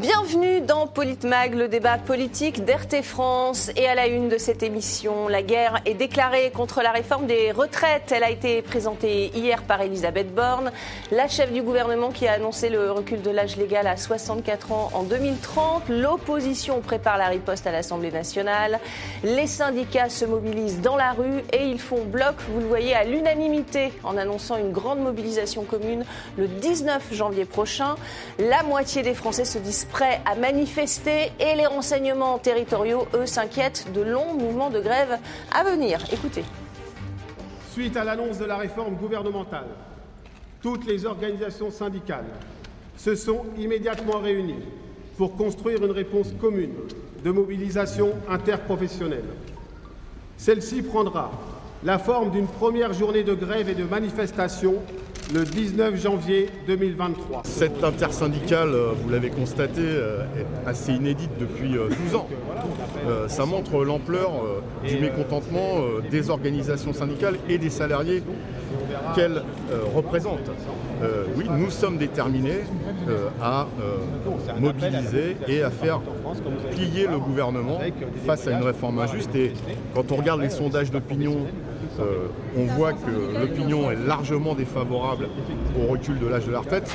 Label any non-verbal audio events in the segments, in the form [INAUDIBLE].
Bienvenue dans Politmag, le débat politique d'RT France. Et à la une de cette émission, la guerre est déclarée contre la réforme des retraites. Elle a été présentée hier par Elisabeth Borne, la chef du gouvernement qui a annoncé le recul de l'âge légal à 64 ans en 2030. L'opposition prépare la riposte à l'Assemblée nationale. Les syndicats se mobilisent dans la rue et ils font bloc, vous le voyez, à l'unanimité en annonçant une grande mobilisation commune le 19 janvier prochain. La moitié des Français se disent prêts à manifester et les renseignements territoriaux, eux, s'inquiètent de longs mouvements de grève à venir. Écoutez. Suite à l'annonce de la réforme gouvernementale, toutes les organisations syndicales se sont immédiatement réunies pour construire une réponse commune de mobilisation interprofessionnelle. Celle-ci prendra la forme d'une première journée de grève et de manifestation le 19 janvier 2023. Cette intersyndicale, euh, vous l'avez constaté, euh, est assez inédite depuis 12 euh, ans. Ça montre l'ampleur du mécontentement des organisations syndicales et des salariés qu'elles représentent. Oui, nous sommes déterminés à mobiliser et à faire plier le gouvernement face à une réforme injuste. Et quand on regarde les sondages d'opinion euh, on voit que l'opinion est largement défavorable au recul de l'âge de la retraite.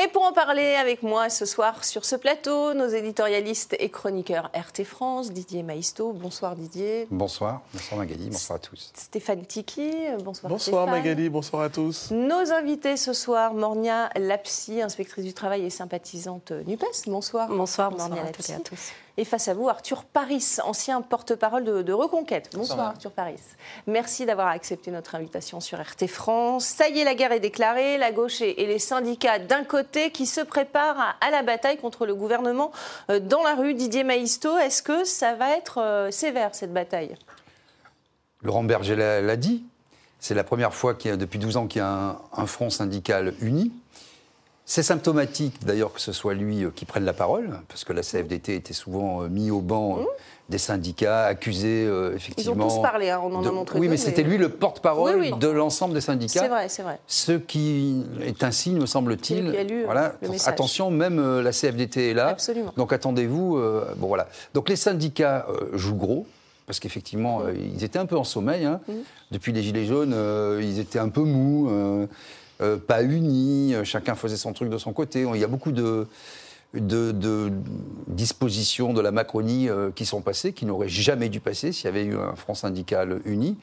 Et pour en parler avec moi ce soir sur ce plateau, nos éditorialistes et chroniqueurs RT France, Didier Maisto. Bonsoir Didier. Bonsoir, bonsoir Magali, bonsoir à tous. Stéphane Tiki, bonsoir Bonsoir Magali, bonsoir à tous. Nos invités ce soir, Mornia Lapsi, inspectrice du travail et sympathisante NUPES. Bonsoir. Bonsoir, Mornia Lapsi. à tous. Et face à vous, Arthur Paris, ancien porte-parole de, Reconquête. Bonsoir Arthur Paris. Merci d'avoir accepté notre invitation sur RT France. Ça y est, la guerre est déclarée. La gauche et, les syndicats d'un côté qui se préparent à, la bataille contre le gouvernement euh, dans la rue. Didier Maïsto, est-ce que ça va être euh, sévère cette bataille? Laurent Berger l'a dit. C'est la première fois qu'il y a, depuis 12 ans qu'il y a un front syndical uni. C'est symptomatique d'ailleurs que ce soit lui euh, qui prenne la parole, parce que la CFDT était souvent euh, mis au banc euh, mmh. des syndicats, accusés effectivement. Ils ont tous parlé, hein, on en a montré. Oui, mais, c'était lui le porte-parole de l'ensemble des syndicats. C'est vrai, c'est vrai. Ce qui est un signe, me semble-t-il. Voilà, attention, même la CFDT est là. Absolument. Donc attendez-vous. bon voilà. Donc les syndicats jouent gros parce qu'effectivement, mmh. ils étaient un peu en sommeil. Hein. Mmh. Depuis les Gilets jaunes, ils étaient un peu mous. Euh, pas unis, euh, chacun faisait son truc de son côté. Il y a beaucoup de, de, dispositions de la Macronie euh, qui sont passées, qui n'auraient jamais dû passer s'il y avait eu un front syndical uni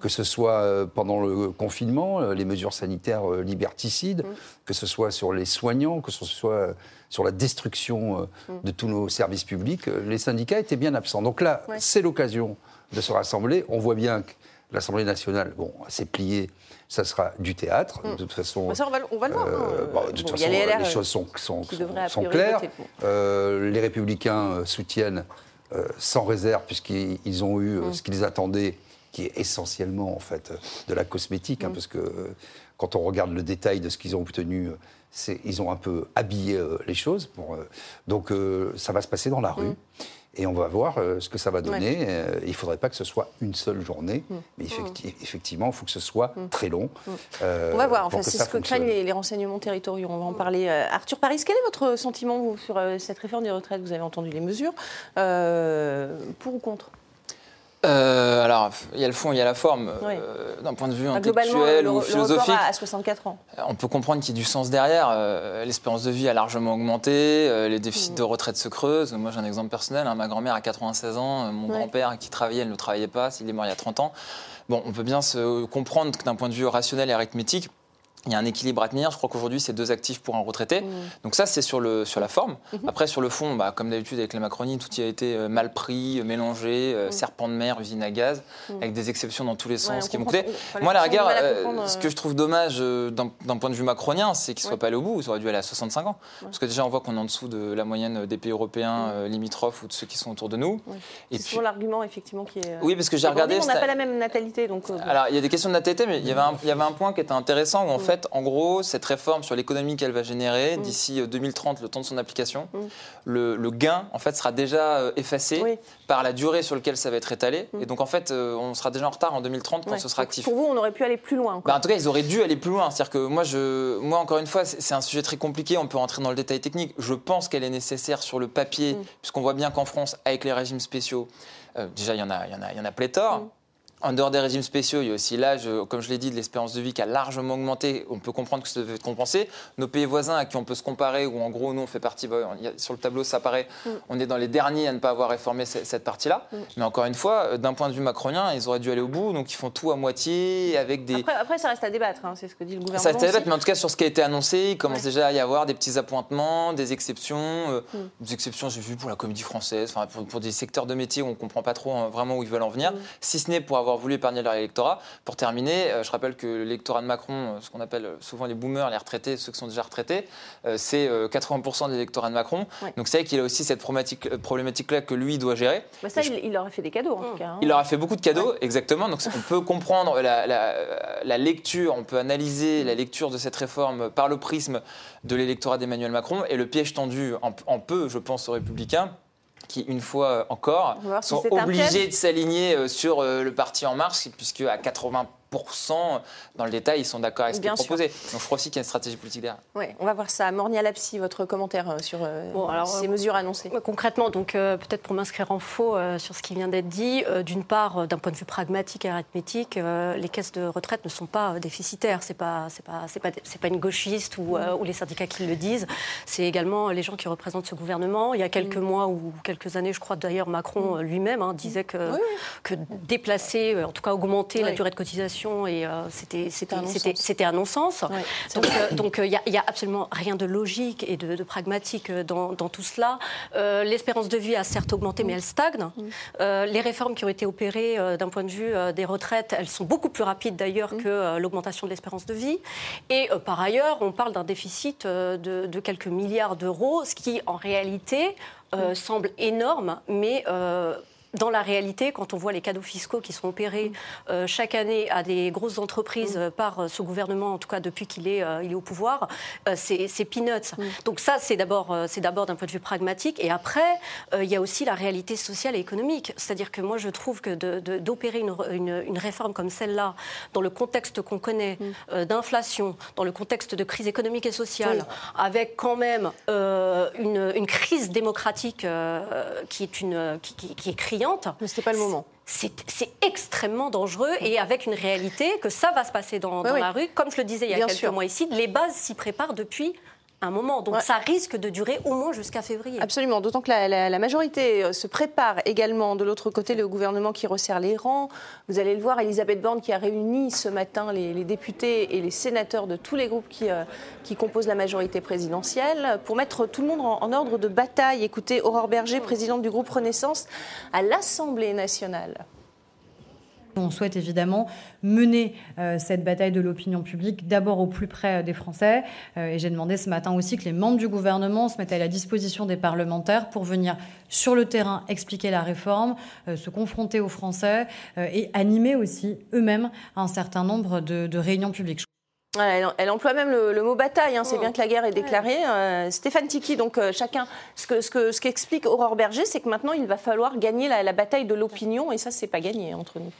que ce soit pendant le confinement, les mesures sanitaires liberticides, mm. que ce soit sur les soignants, que ce soit sur la destruction mm. de tous nos services publics, les syndicats étaient bien absents. Donc là, c'est l'occasion de se rassembler. On voit bien que l'Assemblée nationale, bon, s'est pliée ça sera du théâtre. De toute façon, bah, on, va, on, va, le voir. Euh, hein. de toute façon, les, les, choses sont, sont, sont, claires. Euh, les Républicains euh, soutiennent sans réserve, puisqu'ils ont eu mm. ce qu'ils attendaient, qui est essentiellement en fait de la cosmétique, hein, mm. parce que quand on regarde le détail de ce qu'ils ont obtenu, ils ont un peu habillé les choses. donc ça va se passer dans la rue. Et on va voir euh, ce que ça va donner. Euh, il ne faudrait pas que ce soit une seule journée, mm. mais mm. effectivement, il faut que ce soit mm. très long. Euh, on va voir. Enfin, c'est ce que craignent les, renseignements territoriaux. On va en parler. Arthur Paris, quel est votre sentiment vous, sur cette réforme des retraites? Vous avez entendu les mesures. pour ou contre? Euh, alors, il y a le fond, il y a la forme. Euh, d'un point de vue intellectuel ou philosophique, à 64 ans. Euh, on peut comprendre qu'il y a du sens derrière. L'espérance de vie a largement augmenté, les déficits mmh. de retraite se creusent. Moi, j'ai un exemple personnel. Hein. ma grand-mère a 96 ans, mon grand-père qui travaillait, elle ne travaillait pas. S'il est mort il y a 30 ans. Bon, on peut bien se comprendre que d'un point de vue rationnel et arithmétique, il y a un équilibre à tenir. Je crois qu'aujourd'hui, c'est deux actifs pour un retraité. Mmh. Donc ça, c'est sur, le, sur la forme. Mmh. Après, sur le fond, bah, comme d'habitude avec la Macronie, tout y a été euh, mal pris, euh, mélangé, euh, mmh. serpent de mer, usine à gaz, avec des exceptions dans tous les sens qui m'ont coûté. Moi, la rigueur, ce que je trouve dommage d'un point de vue macronien, c'est qu'il ne soit pas allé au bout. Ça aurait dû aller à 65 ans. Parce que déjà, on voit qu'on est en dessous de la moyenne des pays européens limitrophes ou de ceux qui sont autour de nous. Et c'est toujours l'argument, effectivement, qui est... Oui, parce que j'ai regardé... On n'a pas la même natalité. Donc, Alors, il y a des questions de natalité, mais il y avait un, il y avait un point qui était intéressant où, en fait, fait, en gros, cette réforme sur l'économie qu'elle va générer mm. d'ici 2030, le temps de son application, mm. le, gain, en fait, sera déjà effacé par la durée sur laquelle ça va être étalé. Et donc, en fait, on sera déjà en retard en 2030 quand ce sera actif. Pour vous, on aurait pu aller plus loin. Bah, en tout cas, ils auraient dû aller plus loin. C'est-à-dire que moi, je, moi, encore une fois, c'est un sujet très compliqué. On peut rentrer dans le détail technique. Je pense qu'elle est nécessaire sur le papier, puisqu'on voit bien qu'en France, avec les régimes spéciaux, déjà, il y en a, il y en a, il y en a pléthore. En dehors des régimes spéciaux, il y a aussi l'âge, comme je l'ai dit, de l'espérance de vie qui a largement augmenté. On peut comprendre que ça devait être compensé. Nos pays voisins à qui on peut se comparer, où en gros, nous, on fait partie, sur le tableau, ça paraît, mm. on est dans les derniers à ne pas avoir réformé cette partie-là. Mm. Mais encore une fois, euh, d'un point de vue macronien, ils auraient dû aller au bout. Donc, ils font tout à moitié avec des. Après, ça reste à débattre, hein, c'est ce que dit le gouvernement. Ça reste à débattre, mais en tout cas, sur ce qui a été annoncé, il commence déjà à y avoir des petits appointements, des exceptions. Euh, mm. Des exceptions, j'ai vu pour la comédie française, pour, des secteurs de métiers où on ne comprend pas trop hein, vraiment où ils veulent en venir, si ce n'est pour avoir voulu épargner leur pour terminer, euh, je rappelle que l'électorat de Macron, euh, ce qu'on appelle souvent les boomers, les retraités, ceux qui sont déjà retraités, euh, c'est 80% de l'électorat de Macron. Donc c'est vrai qu'il a aussi cette problématique-là que lui doit gérer. Bah ça, il, aurait fait des cadeaux en tout cas. Hein. Il aurait fait beaucoup de cadeaux, exactement. Donc on peut comprendre la, lecture, on peut analyser la lecture de cette réforme par le prisme de l'électorat d'Emmanuel Macron et le piège tendu en, en peu, je pense, aux républicains qui, une fois encore, sont obligés de s'aligner euh, sur euh, le parti En Marche, puisque à 80 dans le détail, ils sont d'accord avec ce qui est proposé. Donc je crois aussi qu'il y a une stratégie politique derrière. Oui, on va voir ça. Mornia Lapsi, votre commentaire euh, sur euh, ces mesures annoncées Concrètement, donc euh, peut-être pour m'inscrire en faux sur ce qui vient d'être dit, d'une part, d'un point de vue pragmatique et arithmétique, les caisses de retraite ne sont pas déficitaires. C'est pas, c'est pas, c'est pas, c'est pas une gauchiste ou, ou, les syndicats qui le disent. C'est également les gens qui représentent ce gouvernement. Il y a quelques mm. mois ou quelques années, je crois d'ailleurs, Macron mm. lui-même hein, disait que, que déplacer, en tout cas augmenter la durée de cotisation et euh, c'était c'était un non-sens. donc il n'y euh, a, absolument rien de logique et de, pragmatique euh, dans, tout cela. L'espérance de vie a certes augmenté, mais elle stagne. Mm. les réformes qui ont été opérées d'un point de vue des retraites, elles sont beaucoup plus rapides d'ailleurs mm. que l'augmentation de l'espérance de vie. Et par ailleurs, on parle d'un déficit de, de, quelques milliards d'euros, ce qui en réalité mm. semble énorme, mais dans la réalité, quand on voit les cadeaux fiscaux qui sont opérés euh, chaque année à des grosses entreprises euh, par euh, ce gouvernement, en tout cas depuis qu'il est, il est au pouvoir, c'est peanuts. Donc ça, c'est d'abord d'un point de vue pragmatique. Et après, il y a aussi la réalité sociale et économique. C'est-à-dire que moi, je trouve que d'opérer une, une, réforme comme celle-là, dans le contexte qu'on connaît d'inflation, dans le contexte de crise économique et sociale, avec quand même une, une, crise démocratique qui est, une, qui, qui, qui est criante, mais ce pas le moment. C'est extrêmement dangereux et avec une réalité que ça va se passer dans, la rue. Comme je le disais il y a quelques mois ici, les bases s'y préparent depuis un moment. Donc ça risque de durer au moins jusqu'à février. Absolument, d'autant que la, majorité euh, se prépare également. De l'autre côté, le gouvernement qui resserre les rangs. Vous allez le voir, Elisabeth Borne qui a réuni ce matin les, députés et les sénateurs de tous les groupes qui, euh, qui, composent la majorité présidentielle pour mettre tout le monde en, ordre de bataille. Écoutez Aurore Berger, présidente du groupe Renaissance à l'Assemblée nationale. On souhaite évidemment mener euh, cette bataille de l'opinion publique d'abord au plus près euh, des Français. Euh, et j'ai demandé ce matin aussi que les membres du gouvernement se mettent à la disposition des parlementaires pour venir sur le terrain expliquer la réforme, se confronter aux Français et animer aussi eux-mêmes un certain nombre de, réunions publiques. Elle, emploie même le, mot bataille, hein. c'est oh. bien que la guerre est déclarée. Stéphane Tiki, donc chacun, ce que ce qu'explique Aurore Berger, c'est que maintenant il va falloir gagner la, la bataille de l'opinion, et ça c'est pas gagné entre nous.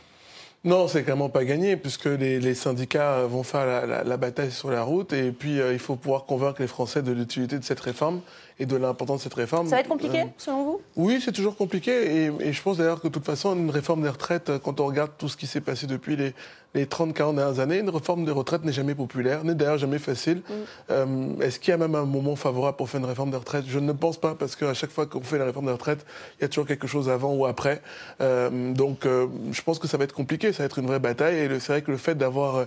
Non, c'est clairement pas gagné, puisque les, syndicats vont faire la, bataille sur la route, et puis euh, il faut pouvoir convaincre les Français de l'utilité de cette réforme et de l'importance de cette réforme. Ça va être compliqué, euh, selon vous? Oui, c'est toujours compliqué, et, je pense d'ailleurs que de toute façon, une réforme des retraites, euh, quand on regarde tout ce qui s'est passé depuis les, les 30-40 dernières années, une réforme des retraites n'est jamais populaire, n'est d'ailleurs jamais facile. Mm. Est-ce qu'il y a même un moment favorable pour faire une réforme des retraites? Je ne pense pas, parce qu'à chaque fois qu'on fait la réforme des retraites, il y a toujours quelque chose avant ou après. donc je pense que ça va être compliqué ça va être une vraie bataille. Et c'est vrai que le fait d'avoir euh,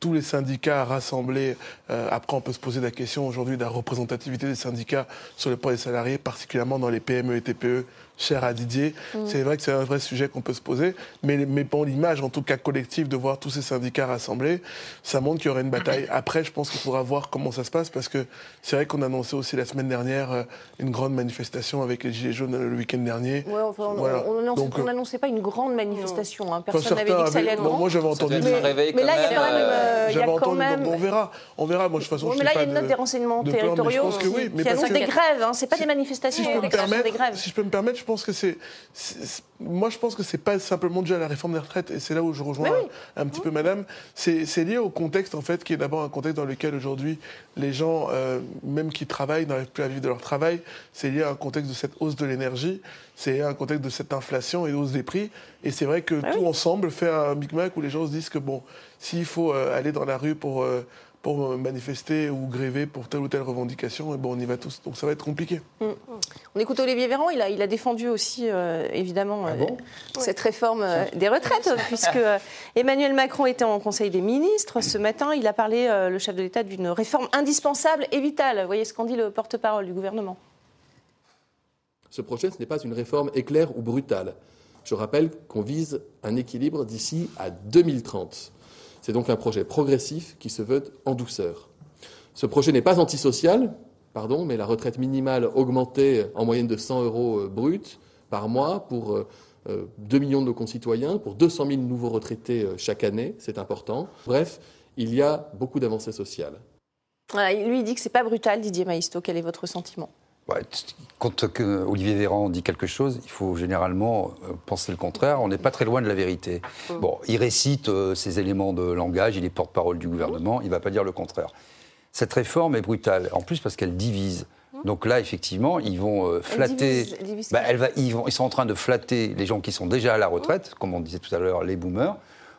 tous les syndicats rassemblés. Euh, après, on peut se poser la question aujourd'hui de la représentativité des syndicats sur le poids des salariés, particulièrement dans les PME et TPE cher à Didier. Mm. C'est vrai que c'est un vrai sujet qu'on peut se poser, mais, mais pour l'image, en tout cas collective, de voir tous ces syndicats rassemblés, ça montre qu'il y aurait une bataille. Après, je pense qu'il faudra voir comment ça se passe, parce que c'est vrai qu'on annonçait aussi la semaine dernière euh, une grande manifestation avec les Gilets jaunes le week-end dernier. on n'annonçait pas une grande manifestation. Hein. Personne n'avait dit que ça allait être Moi, j'avais entendu. Mais, mais, là, il y a quand même. Euh, y a quand même... on verra. On verra. Moi, de toute façon, mais là, il y a une note des renseignements territoriaux qui annonce des grèves. Hein. C'est pas des manifestations, si je peux me permettre, je pense que c'est moi, je pense que c'est pas simplement dû à la réforme des retraites, et c'est là où je rejoins un, petit peu Madame. C'est lié au contexte, en fait, qui est d'abord un contexte dans lequel aujourd'hui les gens, euh, même qui travaillent, n'arrivent plus à vivre de leur travail. C'est lié à un contexte de cette hausse de l'énergie, c'est un contexte de cette inflation et hausse des prix. Et c'est vrai que tout ensemble fait un micmac où les gens se disent que bon, s'il faut euh, aller dans la rue pour euh, pour manifester ou gréver pour telle ou telle revendication, et bon, on y va tous. Donc ça va être compliqué. Mm. On écoute Olivier Véran, il a, il a défendu aussi, euh, évidemment, ah euh, cette réforme euh, des retraites, puisque Emmanuel Macron était en Conseil des ministres. Ce matin, il a parlé, le chef de l'État, d'une réforme indispensable et vitale. Vous voyez ce qu'en dit le porte-parole du gouvernement. Ce projet, ce n'est pas une réforme éclair ou brutale. Je rappelle qu'on vise un équilibre d'ici à 2030. C'est donc un projet progressif qui se veut en douceur. Ce projet n'est pas antisocial, pardon, mais la retraite minimale augmentée en moyenne de 100 euros euh, bruts par mois pour 2 euh, euh, millions de nos concitoyens, pour 200 000 nouveaux retraités chaque année, c'est important. Bref, il y a beaucoup d'avancées sociales. lui, il dit que ce n'est pas brutal, Didier Maisto. Quel est votre sentiment? Quand Olivier Véran dit quelque chose, il faut généralement euh, penser le contraire. On n'est pas très loin de la vérité. Mm. Bon, il récite euh, ses éléments de langage, il est porte-parole du gouvernement, il ne va pas dire le contraire. Cette réforme est brutale, en plus parce qu'elle divise. Mm. Donc là, effectivement, ils vont euh, flatter. Bah, elle va, ils, vont, ils sont en train de flatter les gens qui sont déjà à la retraite, comme on disait tout à l'heure, les boomers.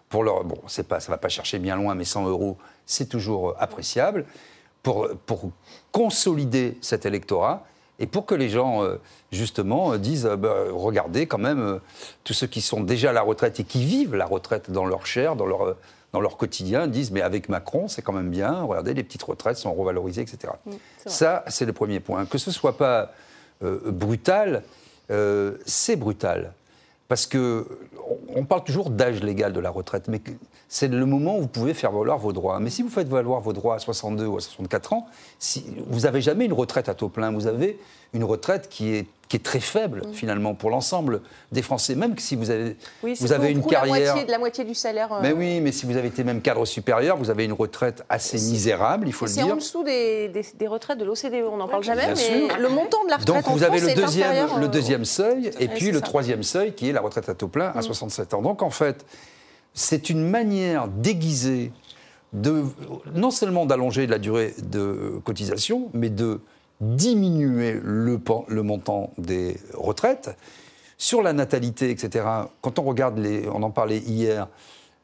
Pour leur, bon, c'est pas, ça va pas chercher bien loin, mais 100 euros, c'est toujours appréciable. Pour, pour consolider cet électorat, et pour que les gens, euh, justement, euh, disent euh, bah, regardez quand même, tous ceux qui sont déjà à la retraite et qui vivent la retraite dans leur chair, dans leur, dans leur quotidien, disent mais avec Macron, c'est quand même bien, regardez, les petites retraites sont revalorisées, etc. Ça, c'est le premier point. Que ce ne soit pas brutal, c'est brutal. Parce que on parle toujours d'âge légal de la retraite, mais c'est le moment où vous pouvez faire valoir vos droits. Mais si vous faites valoir vos droits à 62 ou à 64 ans, si, vous n'avez jamais une retraite à taux plein. Vous avez une retraite qui est, qui est très faible, mm. finalement, pour l'ensemble des Français. Même si vous avez, vous avez une carrière. La moitié, de la moitié du salaire. Mais oui, mais si vous avez été même cadre supérieur, vous avez une retraite assez misérable, il faut le dire. C'est en dessous des, des, retraites de l'OCDE, on n'en parle jamais, mais le montant de la retraite Donc vous avez le, deuxième, le deuxième seuil, et puis le troisième seuil, qui est la retraite à taux plein à 67 mm. ans. Donc en fait, c'est une manière déguisée de, non seulement d'allonger la durée de cotisation, mais de diminuer le, le, montant des retraites. Sur la natalité, etc., quand on regarde, les, on en parlait hier,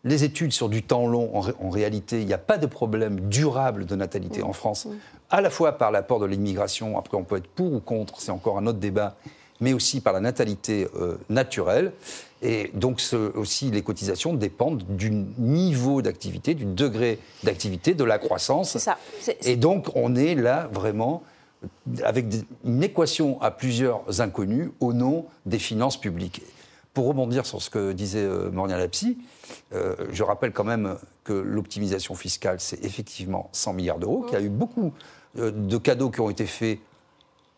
les études sur du temps long, en, réalité, il n'y a pas de problème durable de natalité en France, à la fois par l'apport de l'immigration, après on peut être pour ou contre, c'est encore un autre débat, mais aussi par la natalité euh, naturelle. Et donc aussi, les cotisations dépendent du niveau d'activité, du degré d'activité, de la croissance. C'est ça. Et donc on est là vraiment avec une équation à plusieurs inconnus au nom des finances publiques. Pour rebondir sur ce que disait euh, Mornia Lapsi, euh, je rappelle quand même que l'optimisation fiscale, c'est effectivement 100 milliards d'euros, qu'il y a eu beaucoup euh, de cadeaux qui ont été faits.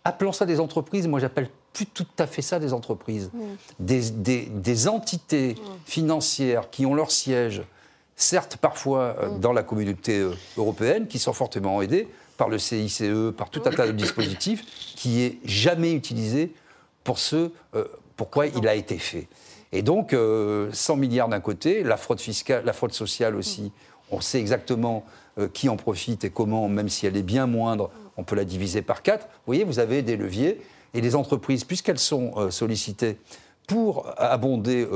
Appelons ça des entreprises, moi j'appelle plus tout à fait ça des entreprises. Des, entités financières qui ont leur siège, certes parfois dans la communauté européenne, qui sont fortement aidées, par le CICE, par tout un tas de dispositifs, qui est jamais utilisé pour ce euh, pourquoi il a été fait. Et donc, 100 euh, milliards d'un côté, la fraude fiscale, la fraude sociale aussi, on sait exactement euh, qui en profite et comment, même si elle est bien moindre, on peut la diviser par quatre. Vous voyez, vous avez des leviers, et les entreprises, puisqu'elles sont sollicitées pour abonder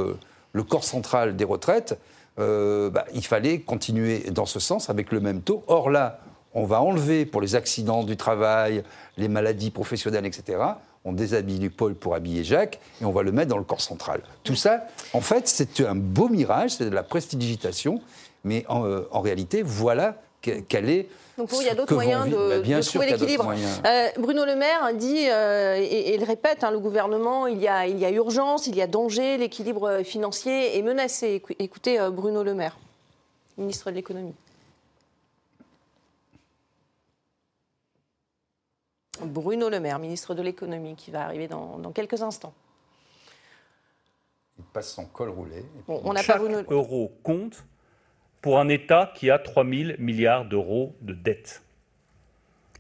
le corps central des retraites, bah, il fallait continuer dans ce sens avec le même taux. Or là, on va enlever pour les accidents du travail, les maladies professionnelles, etc. On déshabille Paul pour habiller Jacques et on va le mettre dans le corps central. Tout ça, en fait, c'est un beau mirage, c'est de la prestidigitation, mais en, euh, réalité, voilà quel est donc il y a d'autres moyens de, bah, bien trouver l'équilibre. Euh, Bruno Le Maire dit, euh, et, il répète, hein, le gouvernement, il y, a, il y a urgence, il y a danger, l'équilibre financier est menacé. Écoutez euh, Bruno Le Maire, ministre de l'économie. Bruno Le Maire, ministre de l'économie, qui va arriver dans, quelques instants. Il passe son col roulé. on Chaque pas euro compte pour un État qui a 3 000 milliards d'euros de dette.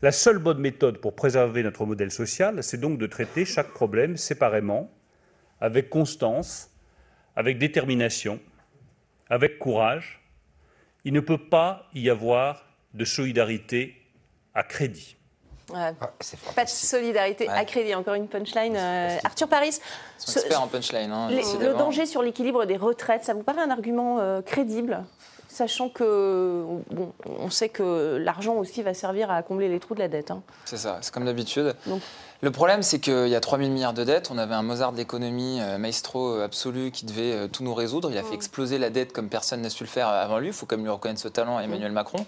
La seule bonne méthode pour préserver notre modèle social, c'est donc de traiter chaque problème séparément, avec constance, avec détermination, avec courage. Il ne peut pas y avoir de solidarité à crédit. Ah, pas de solidarité à crédit. Encore une punchline. Euh, Arthur Paris. en punchline. Hein, le danger sur l'équilibre des retraites, ça vous paraît un argument euh, crédible sachant que bon, on sait que l'argent aussi va servir à combler les trous de la dette. Hein. C'est ça, c'est comme d'habitude. Le problème, c'est qu'il y a 3 000 milliards de dettes. On avait un Mozart de l'économie, euh, maestro absolu, qui devait tout nous résoudre. Il a fait exploser la dette comme personne n'a su le faire avant lui. Il faut quand même lui reconnaître ce talent à Emmanuel Macron.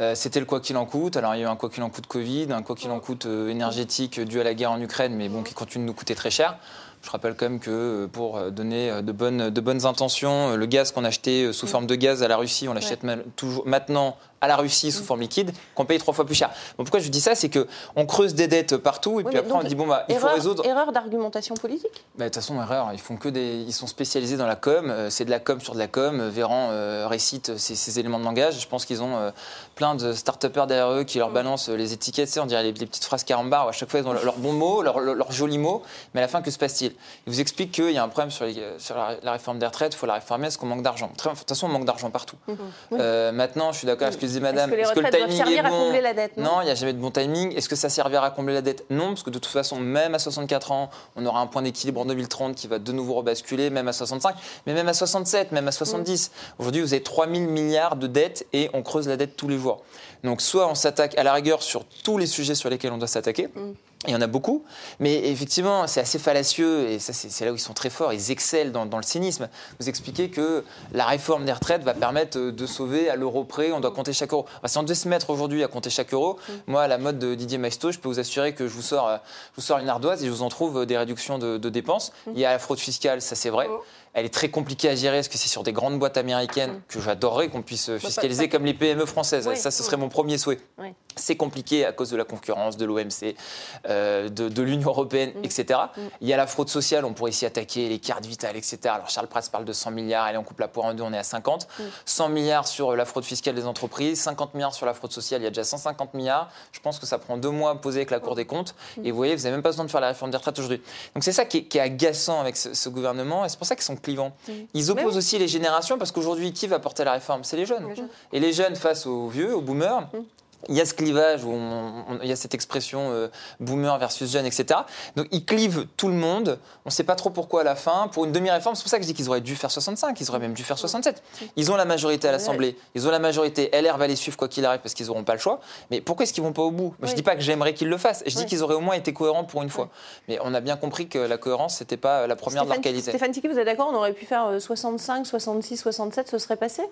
Euh, c'était le quoi qu'il en coûte. Alors il y a eu un quoi qu'il en coûte Covid, un quoi qu'il en coûte euh, énergétique dû à la guerre en Ukraine, mais bon, qui continue de nous coûter très cher. Je rappelle quand même que euh, pour donner de bonnes, de bonnes intentions, le gaz qu'on achetait sous forme de gaz à la Russie, on l'achète toujours maintenant à la Russie sous forme liquide qu'on paye trois fois plus cher. pourquoi je dis ça C'est qu'on creuse des dettes partout et puis après on dit bon, bah, il faut résoudre. Erreur d'argumentation politique? Bah, De toute façon, erreur. Ils font que des. Ils sont spécialisés dans la com. Euh, c'est de la com sur de la com. Véran euh, récite ces, éléments de langage. Je pense qu'ils ont euh, plein de start-upers derrière eux qui leur mm. balancent les étiquettes. On dirait les, petites phrases carambar où à chaque fois ils ont leurs bons mots, leurs jolis mots. Mais à la fin, que se passe-t-il? Ils vous expliquent qu'il y a un problème sur, sur la, réforme des retraites. Il faut la réformer parce qu'on manque d'argent. De toute façon, on manque d'argent partout. Mm-hmm. maintenant, je suis d'accord avec ce que disait madame. Est-ce que les retraites doivent servir à combler la dette? Non, il n'y a jamais de bon timing. Est-ce que ça servira à combler la dette? Non, parce que de toute façon, même à 64 ans, on aura un point d'équilibre en 2030 qui va de nouveau rebasculer, même à 65, mais même à 67, même à 70. Aujourd'hui, vous avez 3 000 milliards de dettes et on creuse la dette tous les jours. Donc, soit on s'attaque à la rigueur sur tous les sujets sur lesquels on doit s'attaquer. Mm. Il y en a beaucoup, mais effectivement, c'est assez fallacieux, et ça, c'est là où ils sont très forts, ils excellent dans, le cynisme. Vous expliquez que la réforme des retraites va permettre de sauver à l'euro près, on doit compter chaque euro. si on devait se mettre aujourd'hui à compter chaque euro, mm. moi, à la mode de Didier Maisto, je peux vous assurer que je vous sors, je vous sors une ardoise et je vous en trouve des réductions de, dépenses. Mm. Il y a la fraude fiscale, ça c'est vrai. Oh. Elle est très compliquée à gérer parce que c'est sur des grandes boîtes américaines mm. que j'adorerais qu'on puisse bah, fiscaliser comme les PME françaises. ça, ce serait mon premier souhait. C'est compliqué à cause de la concurrence, de l'OMC, euh, de, l'Union européenne, mm. etc. Mm. Il y a la fraude sociale, on pourrait s'y attaquer, les cartes vitales, etc. Alors Charles Press parle de 100 milliards, allez, on coupe la poire en deux, on est à 50. 100 milliards sur la fraude fiscale des entreprises, 50 milliards sur la fraude sociale, il y a déjà 150 milliards. Je pense que ça prend deux mois à poser avec la Cour des comptes. Et vous voyez, vous n'avez même pas besoin de faire la réforme des retraites aujourd'hui. Donc c'est ça qui est, agaçant avec ce, gouvernement, et c'est pour ça qu'ils sont clivants. Ils opposent aussi les générations parce qu'aujourd'hui, qui va porter la réforme? C'est les jeunes. Et les jeunes face aux vieux, aux boomers, il y a ce clivage où il y a cette expression euh, boomer versus jeune, etc. Donc ils clivent tout le monde. On ne sait pas trop pourquoi à la fin. Pour une demi-réforme, c'est pour ça que je dis qu'ils auraient dû faire 65, ils auraient même dû faire 67. Ils ont la majorité à l'Assemblée, ils ont la majorité. LR va les suivre quoi qu'il arrive parce qu'ils n'auront pas le choix. Mais pourquoi est-ce qu'ils vont pas au bout? Je ne dis pas que j'aimerais qu'ils le fassent. Je dis qu'ils auraient au moins été cohérents pour une fois. Mais on a bien compris que la cohérence, n'était pas la première de leur qualité. Stéphane Tiki, vous êtes d'accord On aurait pu faire 65, 66, 67, ce serait passé?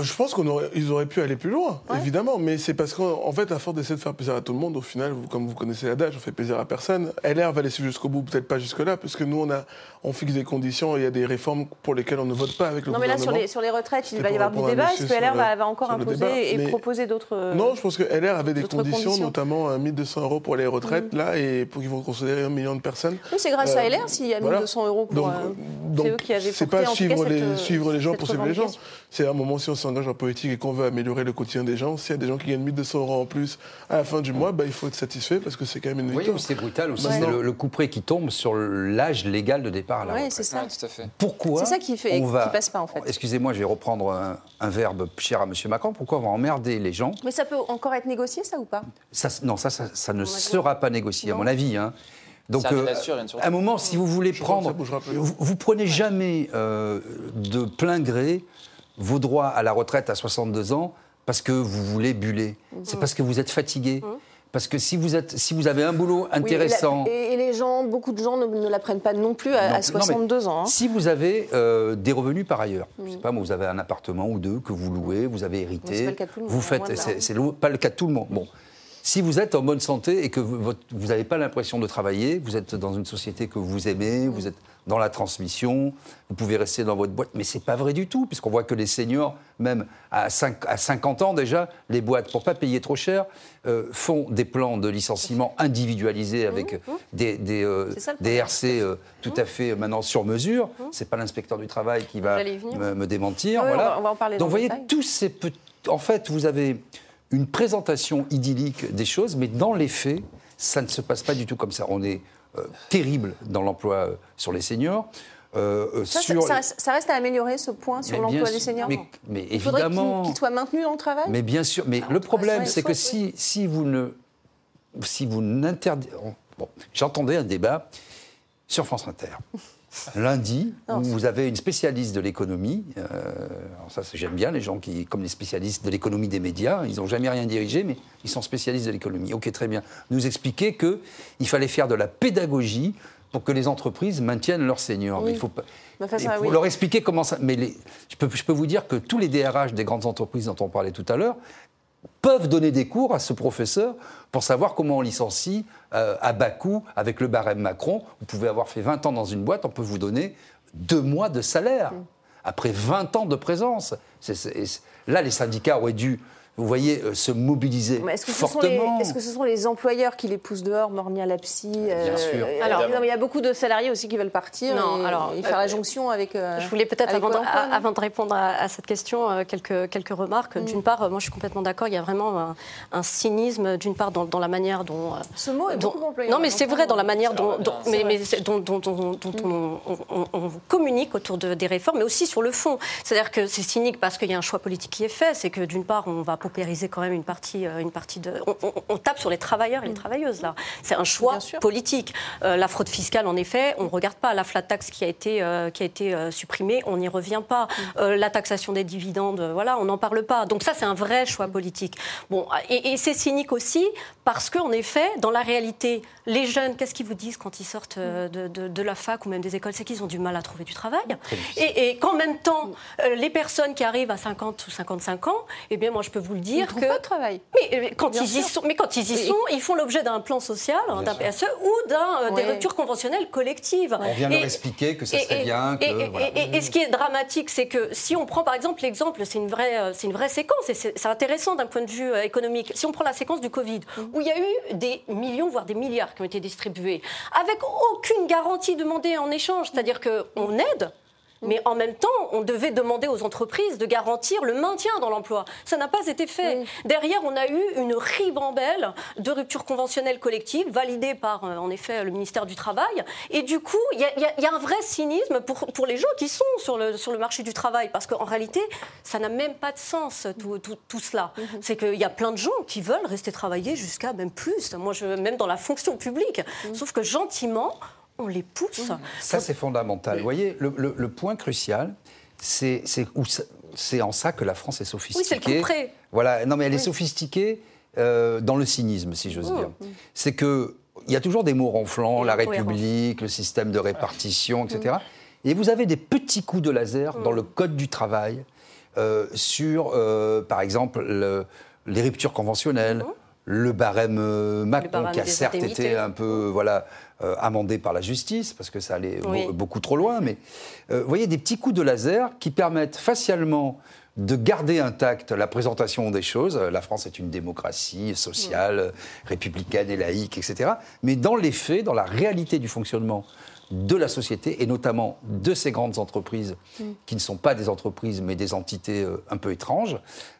Je pense qu'ils aurait, auraient pu aller plus loin, évidemment, mais c'est parce qu'en fait, à force d'essayer de faire plaisir à tout le monde, au final, vous, comme vous connaissez l'adage, on fait plaisir à personne. LR va laisser jusqu'au bout, peut-être pas jusque-là, parce que nous, on, a, on fixe des conditions, il y a des réformes pour lesquelles on ne vote pas avec le gouvernement. Non, mais là, sur les, retraites, il va y avoir du débat. Est-ce que LR va, encore imposer et proposer d'autres. Non, je pense que LR avait des conditions, notamment 1200 euros pour les retraites, mmh. là, et pour qu'ils vont considérer un million de personnes. Oui, c'est grâce à euh, LR s'il y a 1200 euros pour. Donc, euh, c'est pas suivre les, suivre les gens pour suivre les gens. C'est un moment, si on s'engage en politique et qu'on veut améliorer le quotidien des gens, s'il y a des gens qui gagnent 1200 euros en plus à la fin du mois, bah, il faut être satisfait parce que c'est quand même une victoire. Oui, c'est brutal aussi. C'est le, coup près qui tombe sur l'âge légal de départ à la Oui, c'est ça. tout à fait. Pourquoi C'est ça qui fait, on va, passe pas en fait. Excusez-moi, je vais reprendre un, verbe cher à M. Macron. Pourquoi on va emmerder les gens Mais ça peut encore être négocié, ça ou pas ça, Non, ça, ça, ne sera pas négocié, à mon avis. Hein. Donc, euh, à un moment, si vous voulez prendre, vous, vous, prenez jamais euh, de plein gré vos droits à la retraite à 62 ans parce que vous voulez buller. C'est mhm. parce que vous êtes fatigué. Mhm. Parce que si vous, êtes, si vous avez un boulot intéressant. Oui, et, la, et, les gens, beaucoup de gens ne, ne l'apprennent pas non plus à, non, à 62 non, ans. Hein. Si vous avez euh, des revenus par ailleurs, mmh. je sais pas, moi, vous avez un appartement ou deux que vous louez, vous avez hérité, pas vous faites, c'est pas le cas de tout le monde. Bon. Si vous êtes en bonne santé et que vous n'avez pas l'impression de travailler, vous êtes dans une société que vous aimez, vous êtes dans la transmission, vous pouvez rester dans votre boîte. Mais ce n'est pas vrai du tout, puisqu'on voit que les seniors, même à, 5, à 50 ans déjà, les boîtes, pour ne pas payer trop cher, euh, font des plans de licenciement individualisés avec mmh, mmh. des, des, euh, des RC euh, tout mmh. à fait maintenant sur mesure. Ce n'est pas l'inspecteur du travail qui va me, me, démentir. Oui, voilà. on va en parler Donc vous voyez, détail. tous ces petits... En fait, vous avez une présentation idyllique des choses, mais dans les faits, ça ne se passe pas du tout comme ça. On est euh, terrible dans l'emploi euh, sur les seniors. Euh, ça, sur ça, ça, reste à améliorer ce point sur l'emploi des seniors. Mais, mais Il évidemment, qu'ils qu soient maintenus dans le travail? Mais bien sûr. Mais Ah, le problème, c'est que si, si vous ne, si vous n'interdisez, bon, j'entendais un débat sur France Inter. [LAUGHS] Lundi, non, où vous avez une spécialiste de l'économie. Euh, ça, j'aime bien les gens qui, comme les spécialistes de l'économie des médias, ils n'ont jamais rien dirigé, mais ils sont spécialistes de l'économie. Ok, très bien. Nous expliquer que il fallait faire de la pédagogie pour que les entreprises maintiennent leurs seniors. Oui. Mais il faut pas. Oui. leur expliquer comment ça. Mais les, je, peux, je peux vous dire que tous les DRH des grandes entreprises dont on parlait tout à l'heure peuvent donner des cours à ce professeur pour savoir comment on licencie euh, à bas coût avec le barème Macron. Vous pouvez avoir fait 20 ans dans une boîte, on peut vous donner deux mois de salaire après 20 ans de présence. C est, c est, là, les syndicats auraient dû vous voyez, euh, se mobiliser est-ce que, fortement. est-ce que ce sont les employeurs qui les poussent dehors, Mornia Lapsi euh, Bien sûr. Alors, non, il y a beaucoup de salariés aussi qui veulent partir non, et, alors, et faire euh, la jonction avec. Euh, je voulais peut-être, avant, emploi, avant, de répondre à, à cette question, euh, quelques, quelques remarques. Mm. D'une part, moi je suis complètement d'accord, il y a vraiment un, un cynisme, d'une part, dans, dans, la manière dont. Ce mot est dont, beaucoup employé. Non, mais c'est vrai, dans la manière dont, dont mais, mais dont, dont, dont mm. on, on, on, communique autour de, des réformes, mais aussi sur le fond. C'est-à-dire que c'est cynique parce qu'il y a un choix politique qui est fait, c'est que d'une part, on va paupériser quand même une partie, une partie de. On, on, on, tape sur les travailleurs et les travailleuses là. C'est un choix politique. Euh, la fraude fiscale, en effet, on ne regarde pas la flat tax qui a été, euh, qui a été euh, supprimée, on n'y revient pas. la taxation des dividendes, voilà, on n'en parle pas. Donc ça, c'est un vrai choix politique. Bon, et, et c'est cynique aussi parce qu'en effet, dans la réalité, les jeunes, qu'est-ce qu'ils vous disent quand ils sortent de, de, de, la fac ou même des écoles? C'est qu'ils ont du mal à trouver du travail. Et, et qu'en même temps, les personnes qui arrivent à 50 ou 55 ans, eh bien, moi, je peux vous le dire ils que pas de travail. Mais, quand Bien ils sûr. y sont, mais quand ils y sont, ils font l'objet d'un plan social, d'un PSE ou d'un euh, des ruptures conventionnelles collectives. On vient Et- leur expliquer que ça serait et- bien. Que, Et, et- voilà. et- et ce qui est dramatique, c'est que si on prend par exemple l'exemple, c'est une vraie, euh, c'est une vraie séquence et c'est intéressant d'un point de vue euh, économique. Si on prend la séquence du Covid, où il y a eu des millions, voire des milliards qui ont été distribués, avec aucune garantie demandée en échange, c'est-à-dire qu'on aide. Mais en même temps, on devait demander aux entreprises de garantir le maintien dans l'emploi. Ça n'a pas été fait. Oui. Derrière, on a eu une ribambelle de ruptures conventionnelles collectives, validées par, euh, en effet, le ministère du Travail. Et du coup, il y, a- y y un vrai cynisme pour, pour les gens qui sont sur le, sur le marché du travail. Parce qu'en réalité, ça n'a même pas de sens, tout, tout- tout cela. C'est qu'il y a plein de gens qui veulent rester travailler jusqu'à même plus. Moi, je, même dans la fonction publique. Sauf que gentiment, on les pousse. Ça, c'est fondamental. Vous voyez, le, le- le point crucial, c'est en ça que la France est Oui, c'est le sophistiquée. coup près. Voilà, non, mais elle est sophistiquée euh, dans le cynisme, si j'ose Mmh. dire. C'est que il y a toujours des mots ronflants, Et la. République, le système de répartition, etc. Mmh. Et vous avez des petits coups de laser dans le code du travail euh, sur, euh, par exemple, le- les ruptures conventionnelles. Le barème euh, Macron, barème qui a certes été un peu voilà, euh, amendé par la justice, parce que ça allait Oui. beaucoup trop loin, mais euh, vous voyez des petits coups de laser qui permettent facialement de garder intacte la présentation des choses. La France est une démocratie sociale, euh, républicaine et laïque, etc. Mais dans les faits, dans la réalité du fonctionnement de la société, et notamment de ces grandes entreprises, qui ne sont pas des entreprises, mais des entités euh, un peu étranges,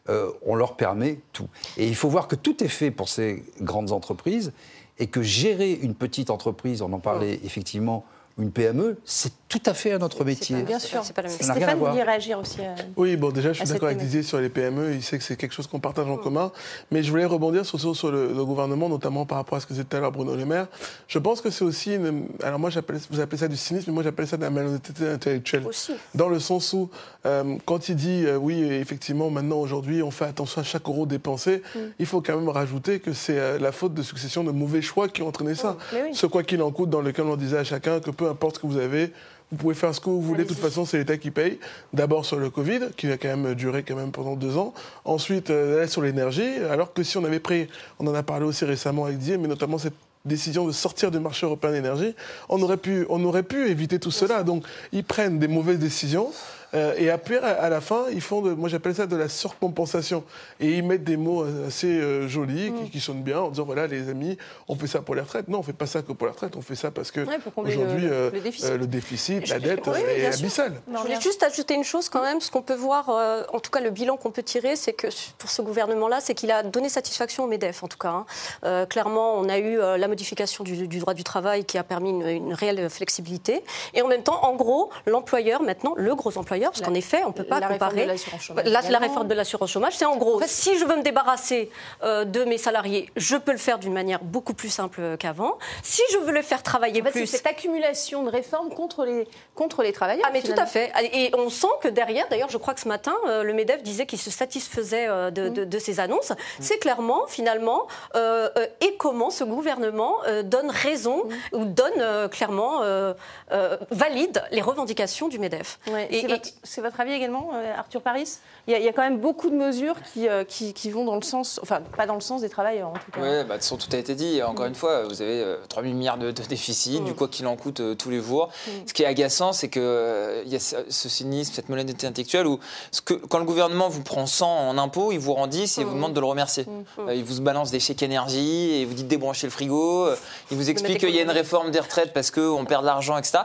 euh, on leur permet tout. Et il faut voir que tout est fait pour ces grandes entreprises, et que gérer une petite entreprise, on en parlait effectivement, une PME, c'est tout à fait un autre métier. Bien sûr. C'est pas la même à Stéphane, vous réagir aussi à... Oui, bon, déjà, je suis à d'accord avec. Didier sur les PME. Il sait que c'est quelque chose qu'on partage en commun. Mais je voulais rebondir sur, sur le, le gouvernement, notamment par rapport à ce que disait tout à l'heure Bruno Le Maire. Je pense que c'est aussi. Une, alors, moi, j'appelle- vous appelez ça du cynisme, mais moi, j'appelle ça de la malhonnêteté intellectuelle. Aussi. Dans le sens où, euh, quand il dit, euh, oui, effectivement, maintenant, aujourd'hui, on fait attention à chaque euro dépensé, Mm. il faut quand même rajouter que c'est euh, la faute de succession de mauvais choix qui ont entraîné ça. oui. Ce quoi qu'il en coûte, dans lequel on disait à chacun que peu importe ce que vous avez, vous pouvez faire ce que vous voulez, de toute façon, c'est l'État qui paye. D'abord sur le Covid, qui a quand même duré quand même pendant deux ans. Ensuite, euh, là, sur l'énergie, alors que si on avait pris, on en a parlé aussi récemment avec Didier, mais notamment cette décision de sortir du marché européen de l'énergie, on aurait pu, on aurait pu éviter tout cela. Donc, ils prennent des mauvaises décisions. Euh, et après, à, à la fin, ils font, de, moi j'appelle ça de la surcompensation. Et ils mettent des mots assez euh, jolis, Mm. qui, qui sonnent bien, en disant voilà, les amis, on fait ça pour les retraites. Non, on fait pas ça que pour les retraites, on fait ça parce que Ouais, aujourd'hui, le- euh, le déficit. euh, le déficit, la dette oui, est abyssale. Je voulais juste ajouter une chose quand même. Ce qu'on peut voir, euh, en tout cas le bilan qu'on peut tirer, c'est que pour ce gouvernement-là, c'est qu'il a donné satisfaction au MEDEF, en tout cas. hein. Euh, clairement, on a eu euh, la modification du, du droit du travail qui a permis une, une réelle flexibilité. Et en même temps, en gros, l'employeur, maintenant, le gros employeur, parce La- qu'en effet, on ne peut pas la comparer. la également. réforme de l'assurance chômage. C'est en gros, si je veux me débarrasser euh, de mes salariés, je peux le faire d'une manière beaucoup plus simple qu'avant. Si je veux le faire travailler En fait, c'est plus, cette accumulation de réformes contre les, contre les travailleurs. ah mais tout à fait. Et on sent que derrière, d'ailleurs, je crois que ce matin, euh, le MEDEF disait qu'il se satisfaisait euh, de, de- de ces annonces. C'est clairement, finalement, et comment ce gouvernement donne raison ou donne clairement, valide les revendications du MEDEF. Ouais, Et- c'est votre avis également, euh, Arthur Paris? Il y, a, il y a quand même beaucoup de mesures qui, euh, qui, qui vont dans le sens, enfin pas dans le sens des travailleurs en tout cas. Oui, bah, de façon, tout a été dit. Encore une fois, vous avez euh, 3 000 milliards de, de déficit, du quoi qu'il en coûte euh, tous les jours. Ce qui est agaçant, c'est qu'il il y a ce, ce cynisme, cette malhonnêteté intellectuelle où ce que, quand le gouvernement vous prend 100 en impôts, il vous rend 10 et vous demande de le remercier. Euh, il vous balance des chèques énergie et vous dit de débrancher le frigo. Euh, Il vous explique qu'il y a une réforme des retraites parce qu'on perd de l'argent, etc.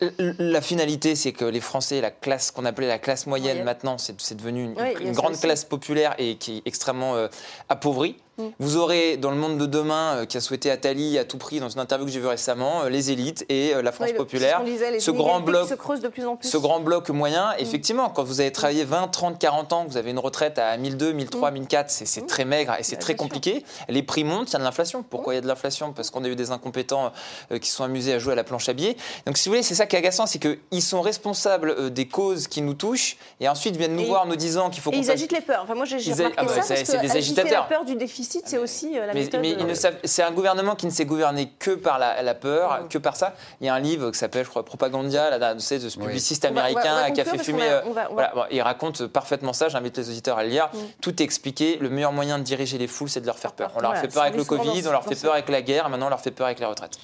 La finalité, c'est que les Français, la classe qu'on appelait la classe moyenne, maintenant, c'est devenu une, Oui, grande classe populaire et qui est extrêmement euh, appauvrie. Mm. Vous aurez dans le monde de demain, euh, qui a souhaité Attali à tout prix, dans une interview que j'ai vue récemment, euh, les élites et euh, la France Oui, le- populaire. ce disait, grand bloc qui se creusent de plus en plus. ce grand bloc moyen, Mm. effectivement, quand vous avez travaillé 20, 30, 40 ans, vous avez une retraite à 1002, 1003, 1004, c'est c'est très maigre et c'est Mm. Bah, très compliqué. Les prix montent, il y a de l'inflation. Pourquoi il y a de l'inflation? Parce qu'on a eu des incompétents qui se sont amusés à jouer à la planche à billets. Donc, si vous voulez, c'est ça qui est agaçant, c'est qu'ils sont responsables des causes qui nous touchent et ensuite viennent nous Et- voir en nous disant qu'il faut qu'on ils agitent les peurs. Enfin, moi, j'ai remarqué ah bah, ça c'est- parce c'est des agitateurs. la peur du déficit, c'est aussi euh, la Mais, méthode. mais ils euh, ne savent- c'est un gouvernement qui ne sait gouverner que par la, la peur, que par ça. Il y a un livre qui s'appelle, je crois, Propagandia, là, de ce Oui. publiciste On va- on va- américain on va qui a fait fumer. a- euh, va- voilà, bon, il raconte parfaitement ça. J'invite les auditeurs à le lire. Mm. Tout est expliqué. Le meilleur moyen de diriger les foules, c'est de leur faire peur. On leur Voilà, fait peur avec le Covid, on leur fait peur avec la guerre, maintenant on leur fait peur avec les retraites.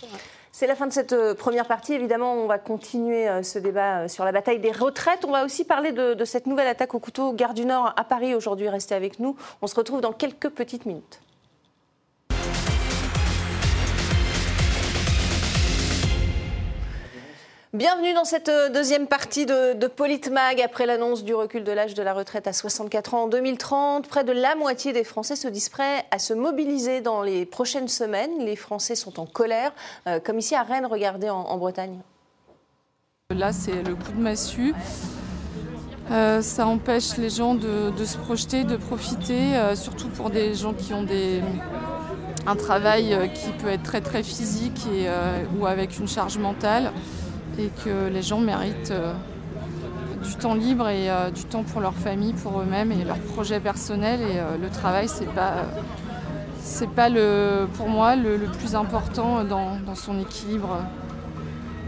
C'est la fin de cette euh, première partie. Évidemment, on va continuer euh, ce débat euh, sur la bataille des retraites. On va aussi parler de, de cette nouvelle attaque au couteau Gare du Nord à Paris aujourd'hui. Restez avec nous. On se retrouve dans quelques petites minutes. Bienvenue dans cette euh, deuxième partie de, Politmag. Après l'annonce du recul de l'âge de la retraite à 64 ans en 2030, près de la moitié des Français se disent prêts à se mobiliser dans les prochaines semaines. Les Français sont en colère, euh, comme ici à Rennes, regardez en, Bretagne. Là, c'est le coup de massue. Euh, ça empêche les gens de, se projeter, de profiter, surtout pour des gens qui ont des, un travail qui peut être très très physique ou avec une charge mentale, et que les gens méritent euh, du temps libre et euh, du temps pour leur famille, pour eux-mêmes et leurs projets personnels. Et euh, le travail, c'est pas, c'est pas le, pour moi le, plus important dans, son équilibre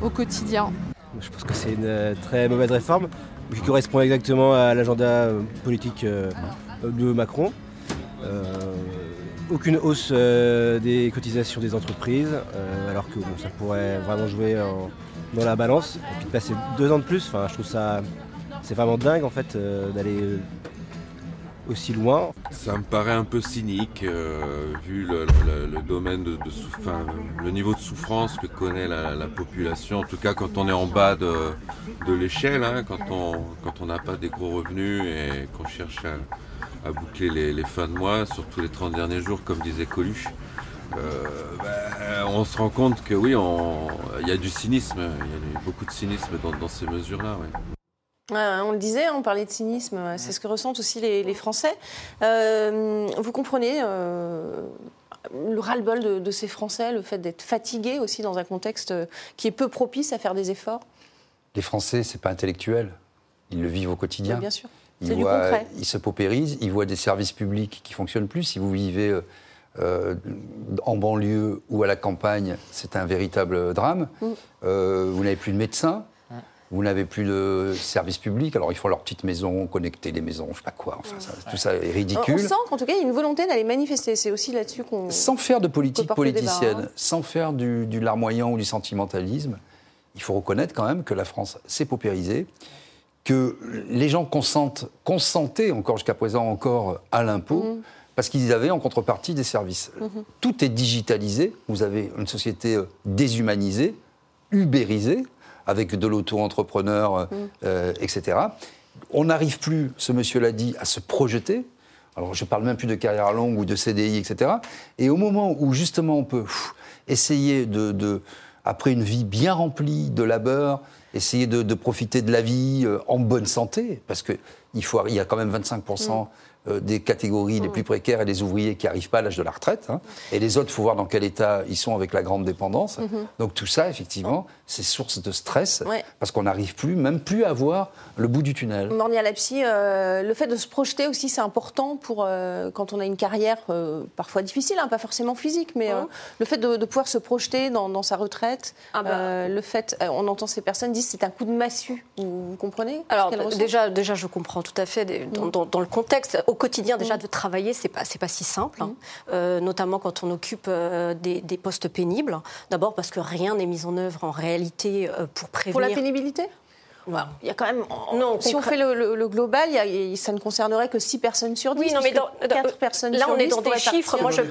au quotidien. Je pense que c'est une très mauvaise réforme qui correspond exactement à l'agenda politique de Macron. Aucune hausse des cotisations des entreprises, alors que ça pourrait vraiment jouer en- dans la balance. Et puis de passer deux ans de plus, enfin, je trouve ça c'est vraiment dingue en fait euh, d'aller euh, aussi loin. Ça me paraît un peu cynique, euh, vu le, domaine de, de le niveau de souffrance que connaît la, la population. En tout cas, quand on est en bas de, l'échelle, hein, quand on quand on n'a pas des gros revenus et qu'on cherche à, à boucler les, les fins de mois, surtout les 30 derniers jours, comme disait Coluche. Euh, ben, on se rend compte que oui, il y a du cynisme, il y a beaucoup de cynisme dans, ces mesures-là. on le disait, on parlait de cynisme, c'est ce que ressentent aussi les, Français. Euh, vous comprenez euh, le ras-le-bol de, de, ces Français, le fait d'être fatigués aussi dans un contexte qui est peu propice à faire des efforts? Les Français, c'est pas intellectuel. Ils le vivent au quotidien. bien sûr. Ils, voient, ils se paupérisent, ils voient des services publics qui fonctionnent plus. Si vous vivez euh, euh, en banlieue ou à la campagne, c'est un véritable drame. Mm. Euh, vous n'avez plus de médecins. Vous n'avez plus de services publics, alors ils font leur petite maison, connecter les maisons, je ne sais pas quoi. Enfin, tout ça est ridicule. On sent qu'en tout cas, il y a une volonté d'aller manifester. C'est aussi là-dessus qu'on. Sans faire de politique politicienne, hein. sans faire du, du larmoyant ou du sentimentalisme, il faut reconnaître quand même que la France s'est paupérisée que les gens consentent, consentaient encore jusqu'à présent encore à l'impôt. Mhm. Parce qu'ils avaient en contrepartie des services. Mhm. Tout est digitalisé. Vous avez une société euh, déshumanisée, ubérisée, avec de l'auto-entrepreneur, euh, mhm. euh, etc. On n'arrive plus, ce monsieur l'a dit, à se projeter. Alors je ne parle même plus de carrière longue ou de CDI, etc. Et au moment où justement on peut essayer de, après une vie bien remplie de labeur, essayer de, profiter de la vie euh, en bonne santé, parce qu'il il y a quand même 25% euh, des catégories les plus précaires et des ouvriers qui n'arrivent pas à l'âge de la retraite. Hein. Et les autres, il faut voir dans quel état ils sont avec la grande dépendance. Mm-hmm. Donc tout ça, effectivement, c'est source de stress parce qu'on n'arrive plus, même plus à voir le bout du tunnel. Mornia Lapsi, euh, le fait de se projeter aussi, c'est important pour euh, quand on a une carrière parfois difficile, hein, pas forcément physique, mais mm. le fait de, pouvoir se projeter dans, sa retraite, ah bah. le fait, on entend ces personnes dire c'est un coup de massue. Vous, comprenez Alors déjà, déjà, je comprends tout à fait dans, dans le contexte quotidien déjà mm. de travailler, c'est pas c'est pas si simple, hein. mm. euh, notamment quand on occupe euh, des, postes pénibles. D'abord parce que rien n'est mis en œuvre en réalité euh, pour prévenir. Pour la pénibilité? Il y a quand même. Non, si on fait le, global, ça ne concernerait que 6 personnes sur 10. Oui, non, mais dans, 4 personnes là, on est dans des chiffres. Moi, je...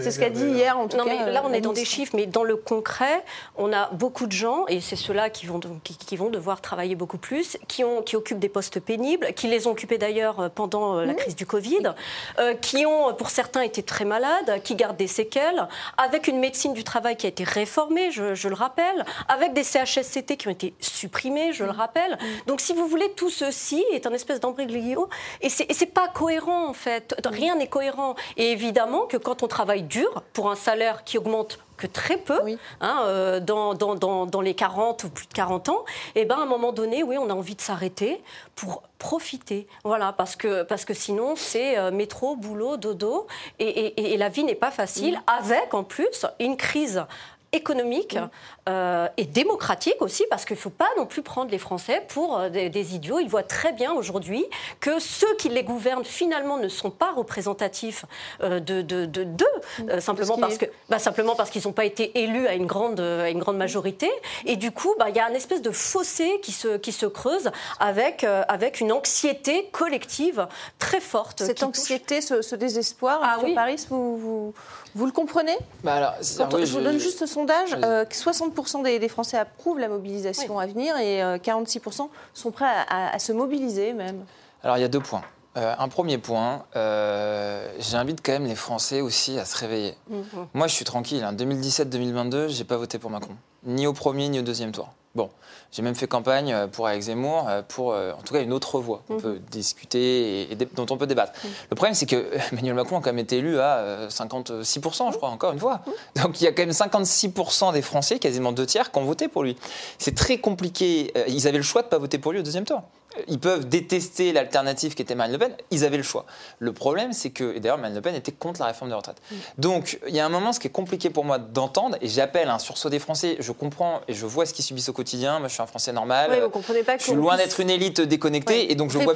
C'est ce qu'a dit hier, en tout non, Mais là, on est dans des chiffres, mais dans le concret, on a beaucoup de gens, et c'est ceux-là qui vont, qui, vont devoir travailler beaucoup plus, qui, ont, qui occupent des postes pénibles, qui les ont occupés d'ailleurs euh, pendant euh, la mmh. crise du Covid, euh, qui ont, pour certains, été très malades, qui gardent des séquelles, avec une médecine du travail qui a été réformée, je, je le rappelle, avec des CHSCT qui ont été supprimés, je le rappelle Mm. Donc, si vous voulez, tout ceci est un espèce d'embriglio et c'est pas cohérent en fait. Mm. Rien n'est cohérent. Et évidemment que quand on travaille dur pour un salaire qui augmente que très peu, hein, euh, dans, dans, dans, les 40 ou plus de 40 ans, et eh ben à un moment donné, oui, on a envie de s'arrêter pour profiter. Voilà, parce que, parce que sinon, c'est euh, métro, boulot, dodo, et, et, la vie n'est pas facile, mm. avec en plus une crise économique euh, et démocratique aussi, parce qu'il ne faut pas non plus prendre les Français pour euh, des, idiots. Ils voient très bien aujourd'hui que ceux qui les gouvernent finalement ne sont pas représentatifs euh, de d'eux, de, simplement, parce que, bah, simplement parce qu'ils n'ont pas été élus à une grande, à une grande majorité. Et du coup, bah, il y a une espèce de fossé qui se, qui se creuse avec, avec une anxiété collective très forte. Cette anxiété, ce, désespoir, ah, oui. Paris, vous, vous, vous, le comprenez? Bah alors, Je vous donne juste ce sondage. 60% des, Français approuvent la mobilisation à venir et 46% sont prêts à, se mobiliser même. Alors il y a deux points. Euh, un premier point, euh, j'invite quand même les Français aussi à se réveiller. Mhm. Moi, je suis tranquille. En 2017-2022, j'ai pas voté pour Macron, ni au premier ni au deuxième tour. Bon, j'ai même fait campagne euh, pour Alex Zemmour, pour euh, en tout cas une autre voie qu'on mhm. peut discuter et, dont on peut débattre. Le problème, c'est que Emmanuel Macron a quand même été élu à 56%, je crois, encore une fois. Donc il y a quand même 56% des Français, quasiment deux tiers, qui ont voté pour lui. C'est très compliqué. Ils avaient le choix de ne pas voter pour lui au deuxième tour ils peuvent détester l'alternative qui était Marine Le Pen, ils avaient le choix. Le problème, c'est que, et d'ailleurs, Marine Le Pen était contre la réforme des retraites. Mm. Donc, il y a un moment, ce qui est compliqué pour moi d'entendre, et j'appelle un sursaut des Français, je comprends et je vois ce qu'ils subissent au quotidien, moi je suis un Français normal, oui, vous comprenez pas je suis loin d'être une élite déconnectée, et donc je vois,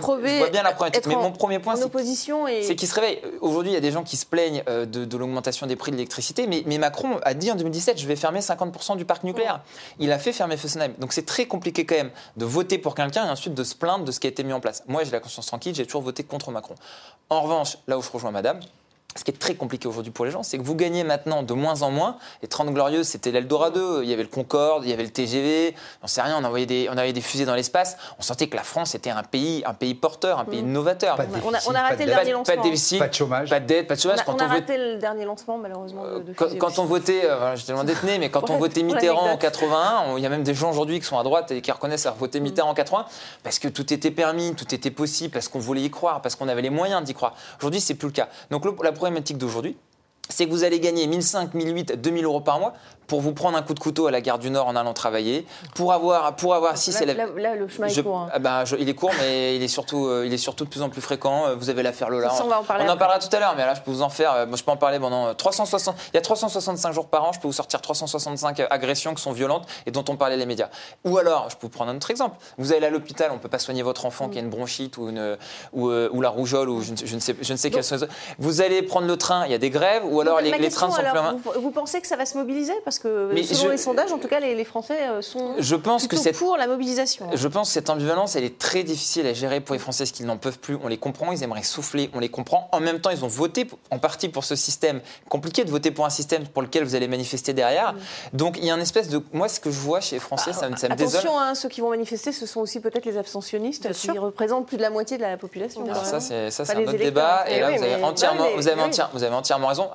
bien la première Mais mon premier point, c'est qu'ils se réveillent. Aujourd'hui, il y a des gens qui se plaignent euh, de, l'augmentation des prix de l'électricité, mais, Macron a dit en 2017, je vais fermer 50% du parc nucléaire. Il a fait fermer Fessenheim. Donc c'est très compliqué quand même de voter pour quelqu'un et ensuite de se de ce qui a été mis en place. Moi, j'ai la conscience tranquille, j'ai toujours voté contre Macron. En revanche, là où je rejoins madame, ce qui est très compliqué aujourd'hui pour les gens, c'est que vous gagnez maintenant de moins en moins. Les 30 Glorieuses, c'était l'Eldorado. Il y avait le Concorde, il y avait le TGV. On sait rien, on envoyait des, on avait des fusées dans l'espace. On sentait que la France était un pays, un pays porteur, un pays Mm. novateur. Pas de On a, on a raté pas le de- dernier Pas lancement. de déficit, Pas de chômage. pas de dette, pas de On chômage. a, Quand on a on vote- raté le dernier lancement, malheureusement. de- de quand, quand on votait, euh, j'étais loin d'être né, mais quand [LAUGHS] on votait Mitterrand en l'anecdote. 81, on- il y a même des gens aujourd'hui qui sont à droite et qui reconnaissent avoir voté Mitterrand en 80, parce que tout était permis, tout était possible, parce qu'on voulait y croire, parce qu'on avait les moyens d'y croire. Aujourd'hui, c'est plus le cas. Donc le- la problématique d'aujourd'hui, c'est que vous allez gagner 1500, 1008, 2000 euros par mois pour vous prendre un coup de couteau à la gare du Nord en allant travailler, pour avoir, pour avoir si Là, c'est la- là, là, le chemin je- est court. hein. ah ben, je- il est court, mais il est surtout, euh, il est surtout de plus en plus fréquent. Euh, Vous avez l'affaire Lola. Ça, on va en parler on en après. parlera tout à l'heure, mais là, je peux vous en faire. euh, moi, je peux en parler pendant euh, 360. Il y a 365 jours par an. Je peux vous sortir 365 agressions qui sont violentes et dont on parlait les médias. Ou alors, je peux vous prendre un autre exemple. Vous allez à l'hôpital, on peut pas soigner votre enfant qui a une bronchite ou une ou, euh, ou la rougeole ou je ne, sais, je ne sais les autres. Vous allez prendre le train, il y a des grèves ou alors les, les trains ne sont alors, main. vous, vous pensez que ça va se mobiliser Parce que Mais selon je- les sondages, en tout cas, les, les Français euh, sont Je pense que plutôt cette pour la mobilisation. Je pense que cette ambivalence, elle est très difficile à gérer pour les Français, parce qu'ils n'en peuvent plus. On les comprend, ils aimeraient souffler, on les comprend. En même temps, ils ont voté en partie pour ce système. Compliqué de voter pour un système pour lequel vous allez manifester derrière. Donc il y a une espèce de. Moi, ce que je vois chez les Français, ça, me- ça me désole. Attention, hein, ceux qui vont manifester, ce sont aussi peut-être les abstentionnistes qui représentent plus de la moitié de la population. Alors quand ça, même. c'est un autre débat. Et là, oui, vous avez, mais- entièrement, Ouais, les- vous, avez oui. entière- vous avez entièrement raison.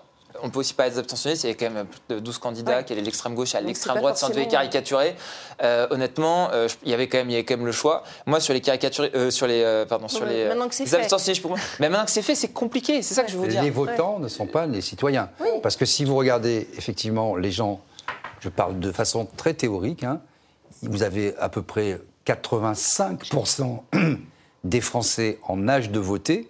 On peut aussi parler des abstentionnistes. Il y a quand même plus de 12 candidats, Ouais. qui est l'extrême gauche à l'extrême pas droite, sans devait forcément- caricaturer. Euh, honnêtement, euh, je- il y avait quand même, il y avait quand même le choix. Moi, sur les caricatures, euh, sur les, euh, pardon, sur mais les, euh, maintenant que c'est les fait. abstentionnistes, je peux- [LAUGHS] mais maintenant que c'est fait, c'est compliqué. C'est ça que je veux dire. Les votants ne sont pas les citoyens. Oui. Parce que si vous regardez effectivement les gens, je parle de façon très théorique, hein, vous avez à peu près 85% [CLEARS THROAT] des Français en âge de voter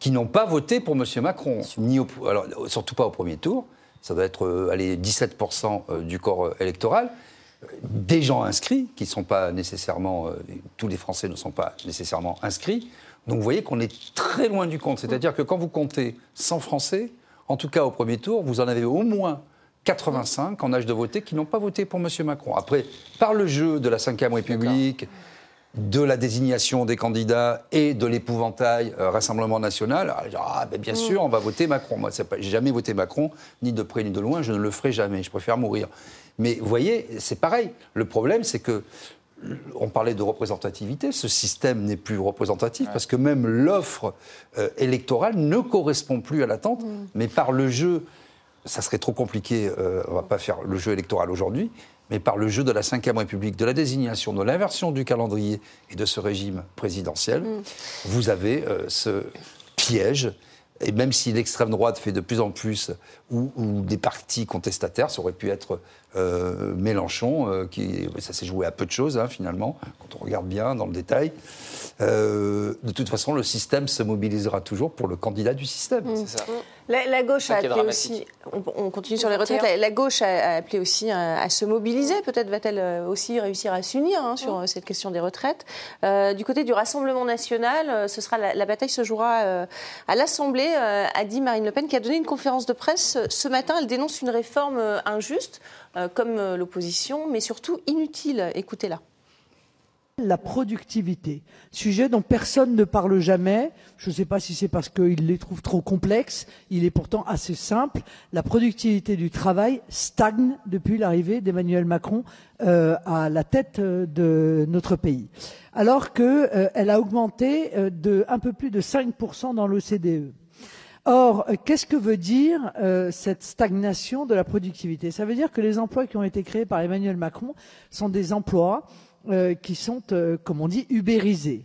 qui n'ont pas voté pour M. Macron, ni au- alors, surtout pas au premier tour. Ça doit être euh, allez, 17% euh, du corps euh, électoral. Des gens inscrits, qui ne sont pas nécessairement. euh, tous les Français ne sont pas nécessairement inscrits. Donc vous voyez qu'on est très loin du compte. C'est-à-dire que quand vous comptez 100 Français, en tout cas au premier tour, vous en avez au moins 85 en âge de voter qui n'ont pas voté pour M. Macron. Après, par le jeu de la Ve République, de la désignation des candidats et de l'épouvantail euh, Rassemblement national, alors, ah, ben, bien sûr, on va voter Macron. Moi, j'ai jamais voté Macron, ni de près ni de loin, je ne le ferai jamais, je préfère mourir. Mais vous voyez, c'est pareil. Le problème, c'est que on parlait de représentativité, ce système n'est plus représentatif parce que même l'offre euh, électorale ne correspond plus à l'attente, mais par le jeu, ça serait trop compliqué, euh, on ne va pas faire le jeu électoral aujourd'hui, mais par le jeu de la Ve République, de la désignation, de l'inversion du calendrier et de ce régime présidentiel, vous avez euh, ce piège. Et même si l'extrême droite fait de plus en plus, ou, ou des partis contestataires, ça aurait pu être euh, Mélenchon, euh, qui, ça s'est joué à peu de choses hein, finalement, quand on regarde bien dans le détail. Euh, de toute façon, le système se mobilisera toujours pour le candidat du système. C'est ça. La, la gauche Ça a appelé aussi, on, on continue sur les retraites, la, la gauche a, a appelé aussi à, à se mobiliser. Peut-être va-t-elle aussi réussir à s'unir hein, sur euh, cette question des retraites. Euh, du côté du Rassemblement national, ce sera la, la bataille se jouera euh, à l'Assemblée, euh, a dit Marine Le Pen, qui a donné une conférence de presse ce matin. Elle dénonce une réforme injuste, comme euh, l'opposition, mais surtout inutile. Écoutez-la. La productivité, sujet dont personne ne parle jamais. Je ne sais pas si c'est parce qu'il les trouve trop complexes. Il est pourtant assez simple. La productivité du travail stagne depuis l'arrivée d'Emmanuel Macron euh, à la tête euh, de notre pays, alors qu'elle a augmenté euh, de un peu plus de 5% dans l'OCDE. Or, qu'est-ce que veut dire euh, cette stagnation de la productivité? Ça veut dire que les emplois qui ont été créés par Emmanuel Macron sont des emplois euh, qui sont, euh, comme on dit, ubérisés.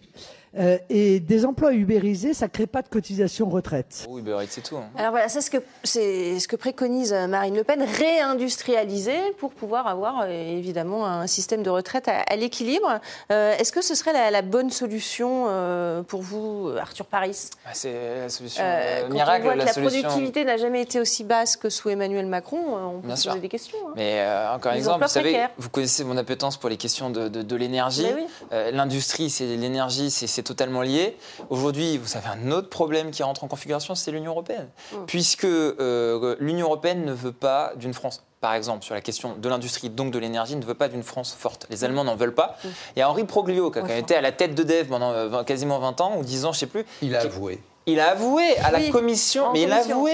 Euh, et des emplois ubérisés, ça ne crée pas de cotisation retraite. Oui, Uber Eats, c'est tout. hein. Alors voilà, c'est ce que, c'est ce que préconise euh, Marine Le Pen, réindustrialiser pour pouvoir avoir euh, évidemment un système de retraite à, à l'équilibre. Euh, Est-ce que ce serait la, la bonne solution euh, pour vous, Arthur Paris Bah, c'est la solution Quand miracle, on voit que la, la solution. productivité n'a jamais été aussi basse que sous Emmanuel Macron, on peut Bien se sûr. poser des questions. hein. Mais euh, encore un exemple, vous savez, précaires. vous connaissez mon appétence pour les questions de, de- de l'énergie. Oui. Euh, L'industrie, c'est l'énergie, c'est c'est totalement lié. Aujourd'hui, vous avez un autre problème qui rentre en configuration, c'est l'Union européenne. Mm. Puisque euh, l'Union européenne ne veut pas d'une France, par exemple, sur la question de l'industrie, donc de l'énergie, ne veut pas d'une France forte. Les Allemands n'en veulent pas. Il y a Henri Proglio, qui a quand même été à la tête de Dev pendant euh, 20 quasiment 20 ans, ou 10 ans, je ne sais plus. Il a qui- avoué. Il a avoué à la Oui, commission, mais il a avoué.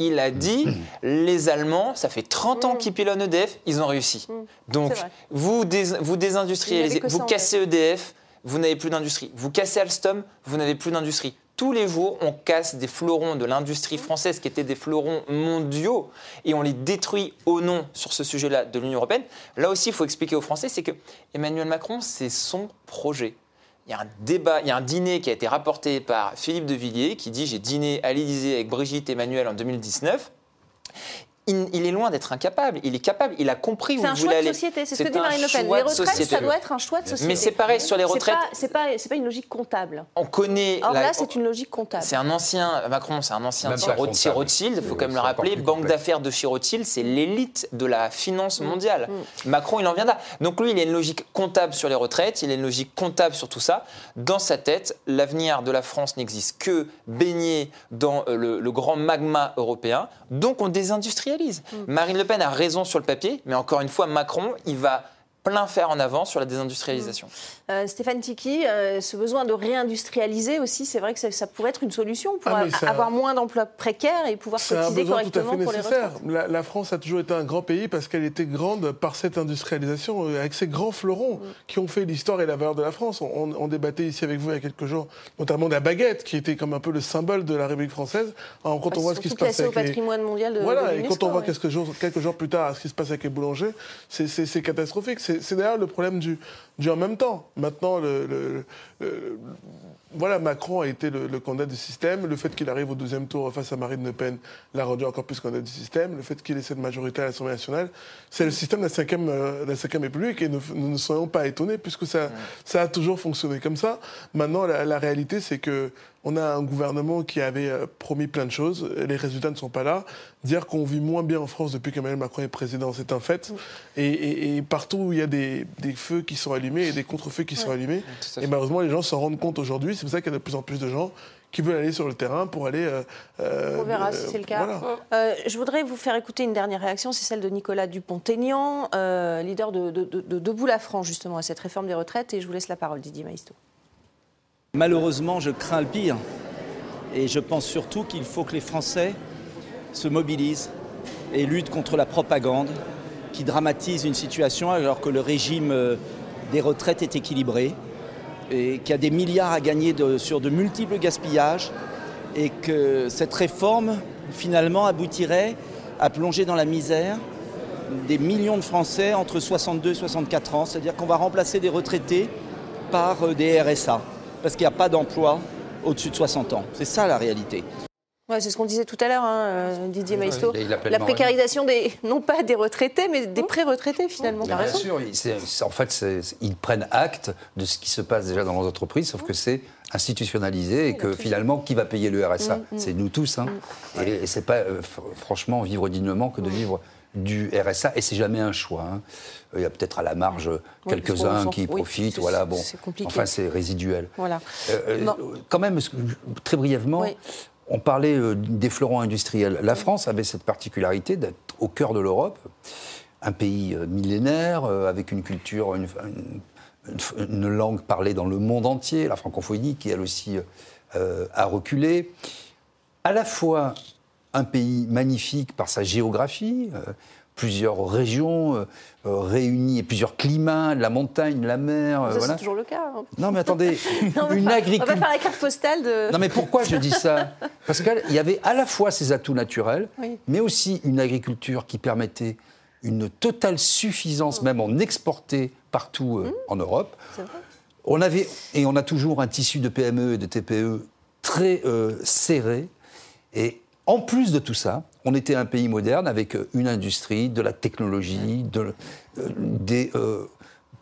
Il a dit les Allemands, ça fait 30 ans qu'ils pilonnent EDF, ils ont réussi. Donc, Mm. Vous, dés- vous désindustrialisez, vous cassez EDF, vous n'avez plus d'industrie. Vous cassez Alstom, vous n'avez plus d'industrie. Tous les jours, on casse des fleurons de l'industrie française qui étaient des fleurons mondiaux et on les détruit au nom, sur ce sujet-là, de l'Union européenne. Là aussi, il faut expliquer aux Français, c'est que Emmanuel Macron, c'est son projet. Il y a un débat, il y a un dîner qui a été rapporté par Philippe de Villiers qui dit j'ai dîné à l'Élysée avec Brigitte Emmanuel en 2019. Il, il est loin d'être incapable. Il est capable. Il a compris où C'est il un voulait choix de aller. société, c'est ce que dit un Marine Le Pen. Les retraites, société. ça doit être un choix de société. Mais c'est pareil sur les C'est retraites. pas- C'est pas, c'est pas une logique comptable. On connaît. Or la- là, c'est une logique comptable. c'est un ancien, Macron, c'est un ancien Rothschild, il faut quand même le C'est rappeler. Banque d'affaires de Rothschild, c'est l'élite de la finance Mm. mondiale. Macron, il en vient là. Donc lui, il a une logique comptable sur les retraites, il a une logique comptable sur tout ça. Dans sa tête, l'avenir de la France n'existe que baigné dans euh, le, le grand magma européen. Donc on désindustrialise. Mm. Marine Le Pen a raison sur le papier, mais encore une fois, Macron, il va plein faire en avant sur la désindustrialisation. Euh, Stéphane Tiki, euh, ce besoin de réindustrialiser aussi, c'est vrai que ça, ça pourrait être une solution pour Ah, a- avoir moins d'emplois précaires et pouvoir C'est un cotiser besoin tout à correctement fait pour les nécessaire. La, la France a toujours été un grand pays parce qu'elle était grande par cette industrialisation, euh, avec ces grands fleurons Mm. qui ont fait l'histoire et la valeur de la France. On, on- on débattait ici avec vous il y a quelques jours, notamment de la baguette, qui était comme un peu le symbole de la République française. Alors, quand Bah, on voit ce qui se passe avec au les... patrimoine mondial de Voilà, de et quand on voit ouais. quelques jours, quelques jours plus tard ce qui se passe avec les boulangers, c'est catastrophique. C'est d'ailleurs le problème du, du en même temps. Maintenant, le, le- le- voilà, Macron a été le, candidat du système. Le fait qu'il arrive au deuxième tour face à Marine Le Pen l'a rendu encore plus candidat du système. Le fait qu'il ait cette majorité à l'Assemblée nationale, c'est le système de la cinquième, euh, de la cinquième République et nous, nous ne soyons pas étonnés puisque ça, ça a toujours fonctionné comme ça. Maintenant, la, la réalité, c'est que on a un gouvernement qui avait euh, promis plein de choses. Les résultats ne sont pas là. Dire qu'on vit moins bien en France depuis qu'Emmanuel Macron est président, c'est un fait. Et, et- et partout où il y a des, des feux qui sont allumés et des contre-feux qui sont allumés, et malheureusement, les gens s'en rendent compte aujourd'hui. C'est pour ça qu'il y a de plus en plus de gens qui veulent aller sur le terrain pour aller. euh, euh, On verra euh, si c'est le cas. voilà. Euh, je voudrais vous faire écouter une dernière réaction, c'est celle de Nicolas Dupont-Aignan, euh, leader de, de- de- de Debout la France, justement, à cette réforme des retraites. Et je vous laisse la parole, Didier Maistre. Malheureusement, je crains le pire. Et je pense surtout qu'il faut que les Français se mobilisent et luttent contre la propagande qui dramatise une situation alors que le régime euh, des retraites est équilibré et qu'il y a des milliards à gagner sur de multiples gaspillages et que cette réforme finalement aboutirait à plonger dans la misère des millions de Français entre 62 et 64 ans, c'est-à-dire qu'on va remplacer des retraités par euh, des RSA, parce qu'il n'y a pas d'emploi au-dessus de 60 ans. C'est ça la réalité. Ouais, c'est ce qu'on disait tout à l'heure, hein, euh, Didier Maisto. La précarisation des, non pas des retraités, mais des pré-retraités, finalement. Bien raison. sûr, en fait, ils prennent acte de ce qui se passe déjà dans les entreprises, sauf que c'est institutionnalisé et que finalement, qui va payer le RSA Mm, mm. C'est nous tous. hein. Et, et c'est pas, euh, fr- franchement, vivre dignement que de vivre du RSA, et c'est jamais un choix. hein. Il y a peut-être à la marge Oui, qu'on quelques-uns qui oui, profitent, c'est- voilà, bon. compliqué. Enfin, c'est résiduel. Voilà. Euh, euh. Quand même, très brièvement, Oui. on parlait euh, des fleurons industriels. La France avait cette particularité d'être au cœur de l'Europe, un pays euh, millénaire, euh, avec une culture, une, une- une- une langue parlée dans le monde entier, la francophonie, qui elle aussi euh, a reculé. À la fois un pays magnifique par sa géographie, euh, plusieurs régions euh, euh, réunies, et plusieurs climats, la montagne, la mer. Ça, voilà. c'est toujours le cas. hein. Non, mais attendez, [LAUGHS] Non, une pas- On agriculture. va faire la carte postale de. Non, mais pourquoi je dis ça? Parce qu'il y avait à la fois ces atouts naturels, Oui. mais aussi une agriculture qui permettait une totale suffisance, même en exporter partout euh, en Europe. C'est vrai. On avait, et on a toujours un tissu de PME et de TPE très serré. Et en plus de tout ça, on était un pays moderne avec euh, une industrie, de la technologie, de, euh, des euh,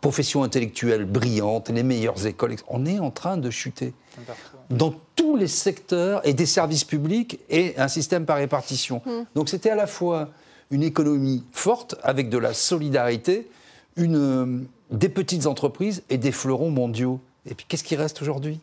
professions intellectuelles brillantes, les meilleures écoles. On est en train de chuter dans tous les secteurs et des services publics et un système par répartition. Donc c'était à la fois une économie forte avec de la solidarité, une, des petites entreprises et des fleurons mondiaux. Et puis qu'est-ce qui reste aujourd'hui?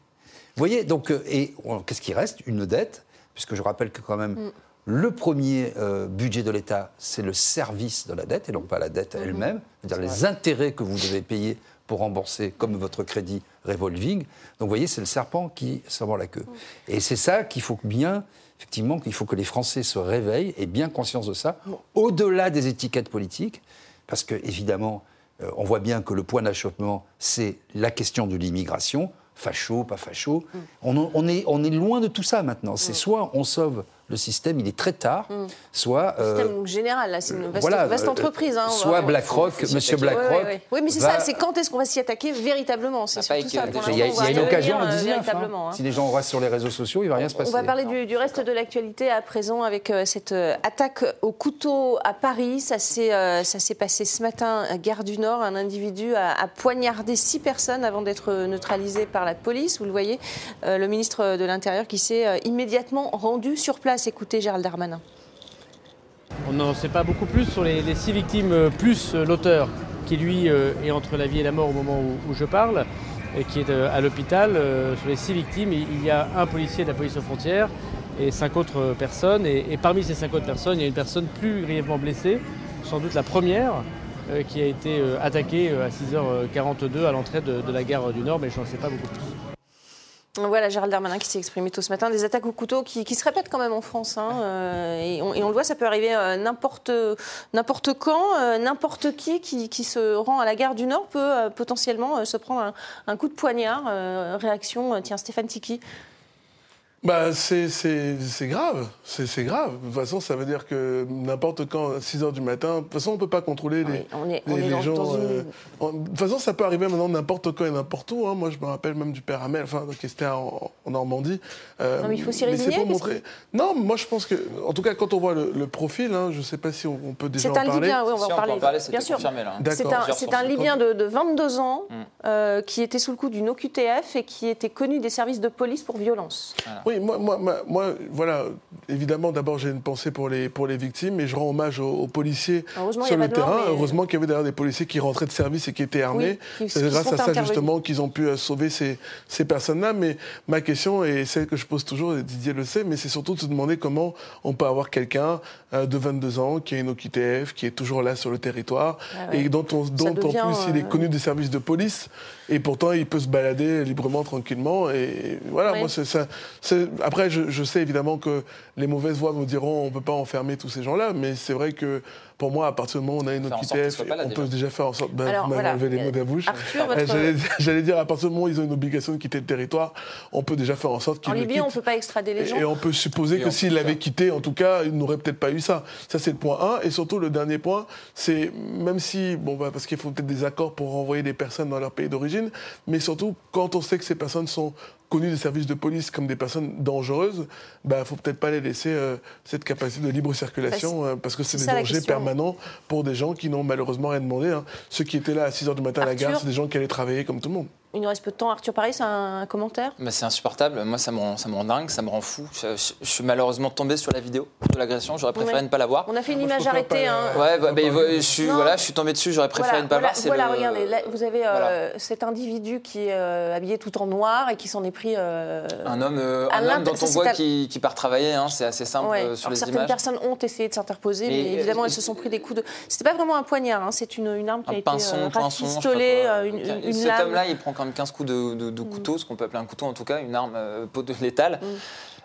Vous voyez, donc, et euh, qu'est-ce qui reste? Une dette, puisque je rappelle que quand même, le premier euh, budget de l'État, c'est le service de la dette et non pas la dette elle-même, c'est-à-dire les intérêts que vous devez payer pour rembourser, comme votre crédit revolving. Donc vous voyez, c'est le serpent qui se mord la queue. Et c'est ça qu'il faut bien, effectivement, qu'il faut que les Français se réveillent et bien conscience de ça, au-delà des étiquettes politiques, parce que évidemment, euh, on voit bien que le point d'achoppement, c'est la question de l'immigration, facho, pas facho. On, on est, on est loin de tout ça maintenant. C'est soit on sauve le système, il est très tard, soit... Le euh, système général, là, c'est une vaste, voilà, vaste euh, entreprise. hein, soit BlackRock, attaquer. BlackRock Oui, oui, oui. Oui, mais c'est va- ça, c'est quand est-ce qu'on va s'y attaquer véritablement C'est surtout ça. Pour Il y a, y une occasion euh, 19. hein. hein. Si les gens restent sur les réseaux sociaux, il ne va rien se passer. On va parler du, du reste de l'actualité à présent avec euh, cette euh, attaque au couteau à Paris. Ça s'est euh, passé ce matin à Gare du Nord. Un individu a, a poignardé six personnes avant d'être neutralisé par la police. Vous le voyez, euh, le ministre de l'Intérieur qui s'est euh, immédiatement rendu sur place. Écoutez Gérald Darmanin. On n'en sait pas beaucoup plus sur les, six victimes, euh, plus euh, l'auteur qui lui euh, est entre la vie et la mort au moment où, je parle, et qui est à l'hôpital. Sur les six victimes, il y a un policier de la police aux frontières et cinq autres personnes. Et, parmi ces cinq autres personnes, il y a une personne plus grièvement blessée, sans doute la première, qui a été attaquée à 6h42 à l'entrée de la gare du Nord, mais je n'en sais pas beaucoup plus. Voilà Gérald Darmanin qui s'est exprimé tôt ce matin. Des attaques au couteau qui, se répètent quand même en France. hein, euh, et, on, le voit, ça peut arriver euh, n'importe quand, euh, n'importe qui, qui se rend à la gare du Nord peut potentiellement se prendre un, un coup de poignard. Réaction, tiens, Stéphane Tiki. Bah, c'est c'est- c'est grave, c'est c'est grave. De toute façon, ça veut dire que n'importe quand, à 6 h du matin, de toute façon, on ne peut pas contrôler les, on est- les, on est les gens. une- euh, en- de toute façon, ça peut arriver maintenant n'importe quand et n'importe où. hein. Moi, je me rappelle même du père Hamel, enfin, qui était en, en Normandie. Euh, Non, mais il faut s'y c'est résigner, pour. Non, moi, je pense que, en tout cas, quand on voit le, le profil, hein, je ne sais pas si on, on peut déjà C'est en un parler. Libyen, oui, on va Si, en parler. en parler, Bien sûr. confirmé, là. D'accord. C'est un, c'est un Libyen de, de 22 ans Mm. euh, qui était sous le coup d'une OQTF et qui était connu des services de police pour violence. Oui, moi, moi, moi, moi, voilà, évidemment, d'abord, j'ai une pensée pour les, pour les victimes et je rends hommage aux, aux policiers sur le terrain. mais- Heureusement qu'il y avait d'ailleurs des policiers qui rentraient de service et qui étaient armés. Oui, C'est qui grâce à ça, justement, qu'ils ont pu euh, sauver ces, ces personnes-là. Mais ma question, et celle que je pose toujours, et Didier le sait, mais c'est surtout de se demander comment on peut avoir quelqu'un euh, de 22 ans qui a une OQTF, qui est toujours là sur le territoire, Ah ouais. et dont, on, dont en plus il est euh, connu des services de police, et pourtant il peut se balader librement, tranquillement. Et voilà, moi, c'est ça. Après, je, je sais évidemment que les mauvaises voix me diront on ne peut pas enfermer tous ces gens-là, mais c'est vrai que pour moi, à partir du moment où on a une pas là, on déjà. peut déjà faire en sorte. Ben, Alors, voilà. enlevé les mots de la bouche. Arthur, votre- J'allais dire, à partir du moment où ils ont une obligation de quitter le territoire, on peut déjà faire en sorte qu'ils En Libye, quittent. on ne peut pas extrader les gens. Et on peut supposer Et que on s'il peut l'avait faire. quitté, en tout cas, il n'aurait peut-être pas eu ça. Ça, c'est le point 1. Et surtout, le dernier point, c'est même si, bon, bah, parce qu'il faut peut-être des accords pour renvoyer des personnes dans leur pays d'origine, mais surtout, quand on sait que ces personnes sont connues des services de police comme des personnes dangereuses, il bah, faut peut-être pas les laisser euh, cette capacité de libre circulation, Bah, euh, parce que c'est des la dangers permanents pour des gens qui n'ont malheureusement rien demandé. hein. Ceux qui étaient là à 6h du matin à la gare, c'est des gens qui allaient travailler comme tout le monde. Il nous reste peu de temps. Arthur Paris, c'est un commentaire? Mais c'est insupportable. Moi, ça me, rend, ça me rend dingue, ça me rend fou. Je, je- je suis malheureusement tombé sur la vidéo de l'agression. J'aurais préféré Ouais. ne pas la voir. On a fait une Moi, image arrêtée. hein. Ouais, bah, bah, je, suis, Non. voilà, je suis tombé dessus. J'aurais préféré Voilà, ne pas voilà, voir. c'est voilà, le- regardez, là, vous avez euh, Voilà. cet individu qui est euh, habillé tout en noir et qui s'en est pris. euh, Un homme, euh, un homme dont on voit qui, qui part travailler. hein, c'est assez simple Ouais. euh, sur Alors, les certaines images. personnes ont essayé de s'interposer, mais, Mais, évidemment, elles se sont pris des coups de. C'était pas vraiment un poignard, hein, c'est une, une arme qui a Un été pinson, euh, une, une, une Cet lame. Mm. homme-là, il prend quand même 15 coups de, de- de couteau, ce qu'on peut appeler un couteau en tout cas, une arme pot de létale.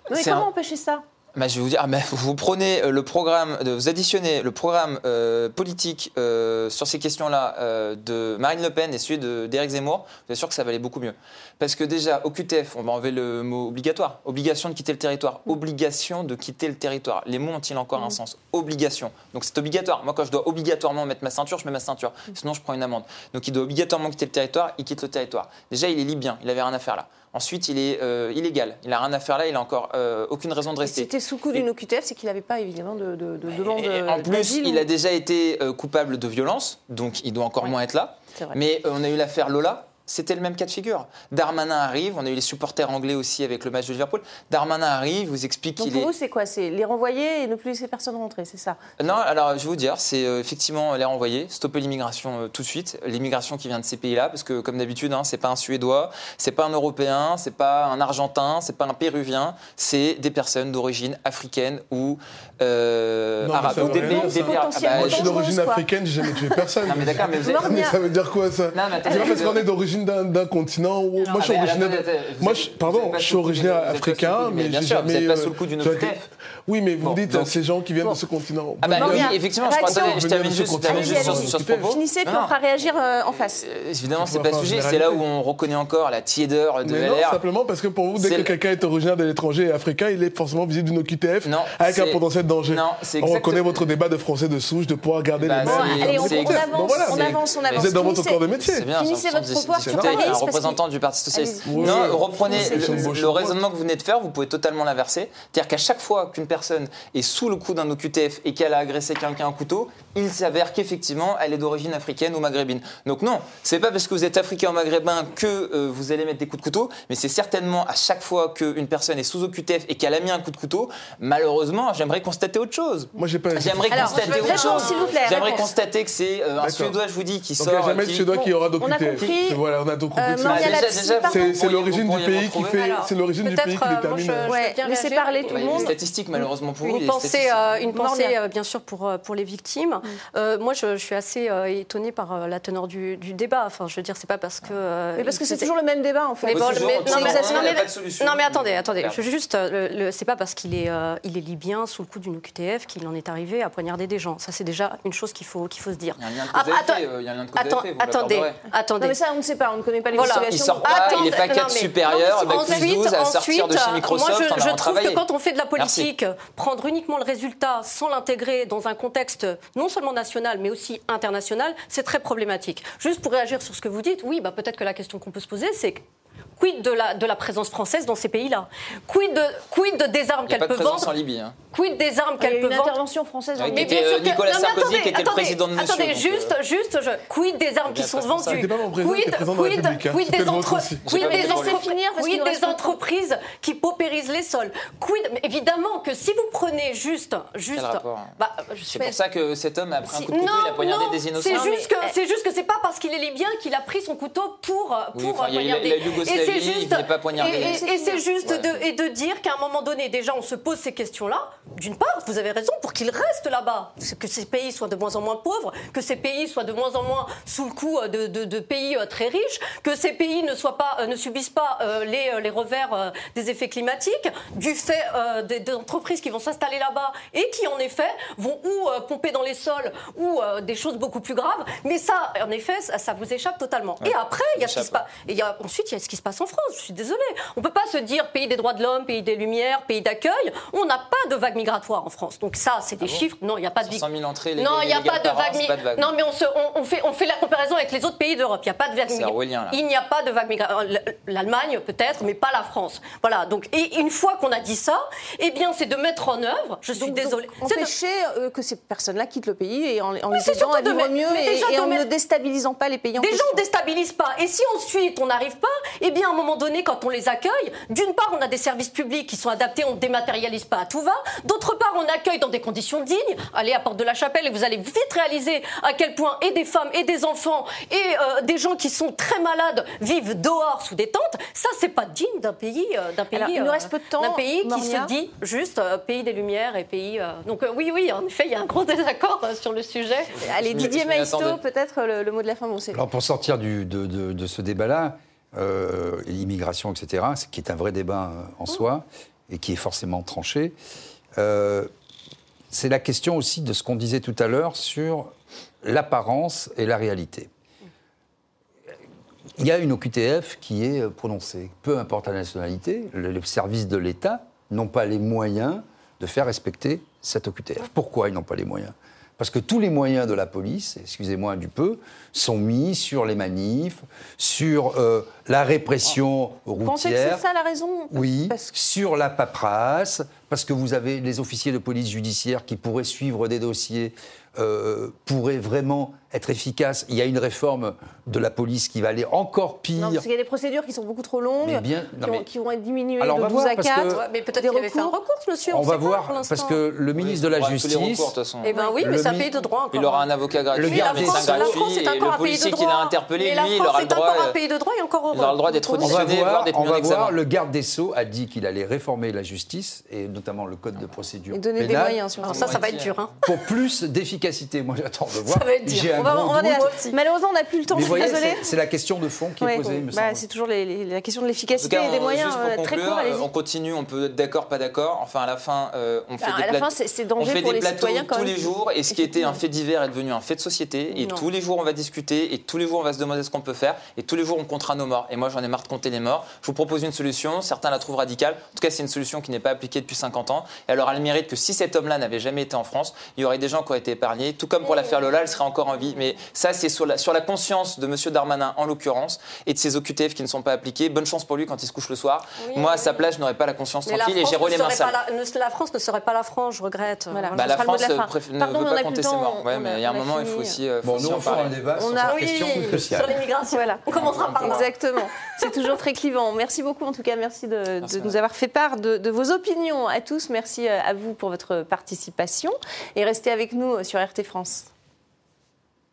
Mais C'est comment un- empêcher ça? Bah, je vais vous dire, ah, bah, vous prenez euh, le programme, de- vous additionnez le programme euh, politique euh, sur ces questions-là euh, de Marine Le Pen et celui d'Éric Zemmour, vous êtes sûr que ça va aller beaucoup mieux. Parce que déjà, au QTF, on va enlever le mot obligatoire. Obligation de quitter le territoire. Obligation de quitter le territoire. Les mots ont-ils encore un sens? Obligation. Donc c'est obligatoire. Moi, quand je dois obligatoirement mettre ma ceinture, je mets ma ceinture. Sinon, je prends une amende. Donc il doit obligatoirement quitter le territoire, il quitte le territoire. Déjà, il est libyen, il avait rien à faire là. Ensuite, il est euh, illégal, il a rien à faire là, il a encore euh, aucune raison de rester. C'était sous coup d'une OQTF, c'est qu'il n'avait pas évidemment de, de, de demande Et en plus, d'asile il ou- a déjà été euh, coupable de violence, donc il doit encore moins être là. Mais euh, on a eu l'affaire Lola. C'était le même cas de figure. Darmanin arrive, on a eu les supporters anglais aussi avec le match de Liverpool. Darmanin arrive, vous explique Donc qu'il pour est. vous, c'est quoi? C'est les renvoyer et ne plus laisser personne rentrer, c'est ça? Non, alors je vais vous dire, c'est euh, effectivement les renvoyer, stopper l'immigration euh, tout de suite, l'immigration qui vient de ces pays-là, parce que comme d'habitude, hein, c'est pas un Suédois, c'est pas un Européen, c'est pas un Argentin, c'est pas un Péruvien, c'est des personnes d'origine africaine ou euh, Non, arabe. ça Ou des rien des bah, je suis d'origine africaine, j'ai jamais tué personne. Non, mais d'accord, mais vous êtes- Mais ça veut dire quoi ça? Non, mais attendez. C'est pas parce qu'on est d'origine d'un d'un continent où. Moi, je suis originaire. attendez, de- attendez, vous Moi, êtes- je- vous pardon, je suis originaire vous africain, mais j'ai vous jamais. êtes pas euh, sous le coup d'une. Oui, mais vous Bon, dites donc- ces gens qui viennent Bon. de ce continent. Ah bah oui, effectivement, je crois réaction. que je termine juste, sur, ce propos. Finissez, puis on fera réagir euh, en face. euh, Évidemment, c'est pas le sujet. C'est là où on reconnaît encore la tiédeur de LR. simplement parce que pour vous, dès que quelqu'un est originaire de l'étranger et africain, il est forcément visible d'une OQTF Non, avec un potentiel danger. Non, c'est On reconnaît votre débat de français de souche, de pouvoir garder Bah, les mêmes. Allez, on, avance, on avance, on avance. Vous êtes dans votre corps de métier. Finissez votre propos, un représentant du Parti Socialiste. Non, reprenez le, le raisonnement que vous venez de faire, vous pouvez totalement l'inverser. C'est-à-dire qu'à chaque fois qu'une personne est sous le coup d'un OQTF et qu'elle a agressé quelqu'un à couteau, il s'avère qu'effectivement, elle est d'origine africaine ou maghrébine. Donc non, c'est pas parce que vous êtes africain ou maghrébin que euh, vous allez mettre des coups de couteau, mais c'est certainement à chaque fois qu'une personne est sous OQTF et qu'elle a mis un coup de couteau, malheureusement, j'aimerais constater autre chose. Moi, j'ai pas. J'aimerais constater autre chose. s'il vous plaît, J'aimerais constater que c'est euh, un. Suédois, je vous dis, qui Donc, il n'y sort. a jamais de qui- Suédois qui aura on a d'OQTF. Voilà, on a compris. Euh, que Maria c'est- déjà, Lapsi, déjà, pardon. c'est- l'origine du pays qui fait. C'est l'origine du peut-être, pays qui euh, détermine. euh, Ouais, bien laissez parler tout le il y a monde. des statistiques, malheureusement pour vous. il y a Une pensée, euh, une pensée euh, bien sûr pour, euh, pour les victimes. Euh, moi, je, je suis assez euh, étonnée par euh, la teneur du, du débat. Enfin, je veux dire, c'est pas parce que. euh, Mais parce que il c'est toujours le même débat en fait. Non, mais- en rond, non, il y a mais- pas de solution. non, mais attendez, attendez. Claire. Je veux juste, euh, c'est pas parce qu'il est, euh, il est libyen sous le coup d'une OQTF qu'il en est arrivé à poignarder des gens. Ça, c'est déjà une chose qu'il faut, qu'il faut se dire. Il y a un lien de cause à effet, euh, il y a attendez, attendez. Non mais ça on ne sait pas, on ne connaît pas les Voilà. situations. Il sort pas, il Attends, cadre non, mais- supérieur, non, mais bac plus ensuite- 12, à sortir de chez Microsoft, Moi, je, je trouve que quand on fait de la Merci. politique, prendre uniquement le résultat sans l'intégrer dans un contexte non seulement national, mais aussi international, c'est très problématique. Juste pour réagir sur ce que vous dites, oui, bah, peut-être que la question qu'on peut se poser, c'est quid de la, de la présence française dans ces pays-là? Quid, de, quid de des armes Il n'y a qu'elle pas de peut présence en vendre? Libye. hein. Quid des armes Il y a qu'elle eu peut une vendre? intervention française en Libye. qui était, euh, Nicolas non, mais Sarkozy, attendez, qui était le attendez, président de Monsieur. Attendez, juste, euh, juste, je, quid des armes qui bien sont vendues? Quid, le quid, hein. quid des, le entre- quid des, entre- finir, des entreprises qui paupérisent les sols? Quid, mais évidemment que si vous prenez juste, juste, hein bah, je C'est pour ça que cet homme a pris un si- coup de couteau, il a poignardé des innocents. C'est Non, juste mais- que c'est juste que c'est pas parce qu'il est libyen qu'il a pris son couteau pour pour poignarder. Yougoslavie, et c'est il juste voulait pas poignarder. et, et- et c'est juste Ouais. de, et de dire qu'à un moment donné déjà on se pose ces questions-là. D'une part, vous avez raison pour qu'ils restent là-bas, que ces pays soient de moins en moins pauvres, que ces pays soient de moins en moins sous le coup euh, de, de- de pays euh, très riches, que ces pays ne soient pas euh, ne subissent pas les, les revers des effets climatiques, du fait des, des entreprises qui vont s'installer là-bas et qui en effet vont ou pomper dans les sols ou des choses beaucoup plus graves. Mais ça, en effet, ça, ça vous échappe totalement. Et après, il y a ce qui se passe. Et il y a, ensuite, il y a ce qui se passe en France. Je suis désolée. On peut pas se dire pays des droits de l'homme, pays des lumières, pays d'accueil. On n'a pas de vague migratoire en France. Donc ça, c'est des chiffres. Non, il n'y a pas de 500 000 entrées, non, il n'y a pas de vague. mi- mi- pas de vague. Non, mais on, se- on- on fait, on fait la comparaison avec les autres pays d'Europe. Il n'y a pas de vague C'est migra- orwellien, là. Il n'y a pas de vague migratoire. L'Allemagne, peut-être, mais pas la France. Voilà. Donc, et une fois qu'on a dit ça, eh bien, c'est de mettre en œuvre. Je suis Donc, désolée. donc, c'est de- empêcher euh, que ces personnes-là quittent le pays et en, en Oui, les c'est aidant surtout à de vivre mettre- mieux mais et, en mettre- ne déstabilisant pas les pays en Déjà, question. on déstabilise pas. Et si ensuite on n'arrive pas, eh bien, à un moment donné, quand on les accueille, d'une part, on a des services publics qui sont adaptés, on ne dématérialise pas à tout va. D'autre part, on accueille dans des conditions dignes. Allez à Porte de la Chapelle et vous allez vite réaliser à quel point et des femmes et des enfants et euh, des gens qui sont très malades vivent dehors sous des tentes. Ça, c'est pas digne d'un pays, euh, d'un pays, Alors, il nous euh, reste peu de temps, d'un pays qui se dit juste euh, pays des lumières et pays. euh, Donc euh, oui, oui, en effet, il y a un gros désaccord euh, sur le sujet. Allez, Didier Maisto, peut-être le, le mot de la fin. Bon, c'est- Alors pour sortir du- de, de- de ce débat-là, euh, l'immigration, etc., ce qui est un vrai débat euh, en soi et qui est forcément tranché, euh, c'est la question aussi de ce qu'on disait tout à l'heure sur l'apparence et la réalité. Il y a une OQTF qui est prononcée. Peu importe la nationalité, le- les services de l'État n'ont pas les moyens de faire respecter cette OQTF. Pourquoi ils n'ont pas les moyens? Parce que tous les moyens de la police, excusez-moi du peu, sont mis sur les manifs, sur euh, la répression Vous pensez que routière. c'est ça la raison? Oui, Parce que- sur la paperasse, parce que vous avez les officiers de police judiciaire qui pourraient suivre des dossiers, euh, pourraient vraiment être efficaces. Il y a une réforme de la police qui va aller encore pire. Non, parce qu'il y a des procédures qui sont beaucoup trop longues, Mais bien- qui, non, ont- mais- qui vont être diminuées Alors, on de va 12 voir, à parce 4. que- Ouais, mais peut-être Des qu'il avait fait un recours. monsieur. On sait va pas voir, pour parce que le ministre de la Justice. Eh ben oui, mais c'est un pays de droit encore. Il aura un avocat gratuit, Le un garde des médecin gratuit, et encore le un pays de policier qui droit. l'a interpellé, Mais lui, il aura le droit. encore un pays de droit et encore heureux. il aura le droit d'être. On auditionné, voire voir, d'être on mis en va examen. voir, le garde des Sceaux a dit qu'il allait réformer la justice, et notamment le code de procédure Et donner des moyens, surtout. Alors ça, ça va être dur. Hein. pour plus d'efficacité. Moi, j'attends de [LAUGHS] voir. Ça va être dur. On va, on va Malheureusement, on n'a plus le temps, je suis désolée. c'est- la question de fond qui est posée, il me Bah, semble. c'est toujours la question de l'efficacité et des on- moyens juste euh, très courts. allez-y. on continue, on peut être d'accord, pas d'accord. Enfin, à la fin, euh, on fait Bah, des plateaux. on fait des plateaux tous les jours, et ce qui était un fait divers est devenu un fait de société. Et tous les jours, on va discuter, et tous les jours, on va se demander ce qu'on peut faire, et tous les jours, on comptera nos morts. Et moi, j'en ai marre de compter les morts. Je vous propose une solution. Certains la trouvent radicale. En tout cas, c'est une solution qui n'est pas appliquée depuis 50 ans. Et elle aura le mérite que si cet homme-là n'avait jamais été en France, il y aurait des gens qui auraient été épargnés. Tout comme pour l'affaire Lola, elle serait encore en vie. Mais ça, c'est sur la, sur la conscience de M. Darmanin, en l'occurrence, et de ses OQTF qui ne sont pas appliqués. Bonne chance pour lui quand il se couche le soir. Oui, Moi, à sa place, je n'aurais pas la conscience Mais la tranquille et France, j'ai ne roulé les mains serait pas sales. la, France ne serait pas la France, je regrette. Voilà. Bah, la France de la euh, préf- ne Pardon, veut pas compter le ses temps, morts. Ouais, mais il y a un moment, il faut aussi. euh, Bon, nous, on fera un débat sur On a- cette question cruciale. sur l'immigration. Voilà. On commencera par là. Exactement. C'est toujours très clivant. Merci beaucoup, en tout cas. Merci de, nous avoir fait part de, de vos opinions à tous. Merci euh, à vous pour votre participation. Et restez avec nous sur RT France.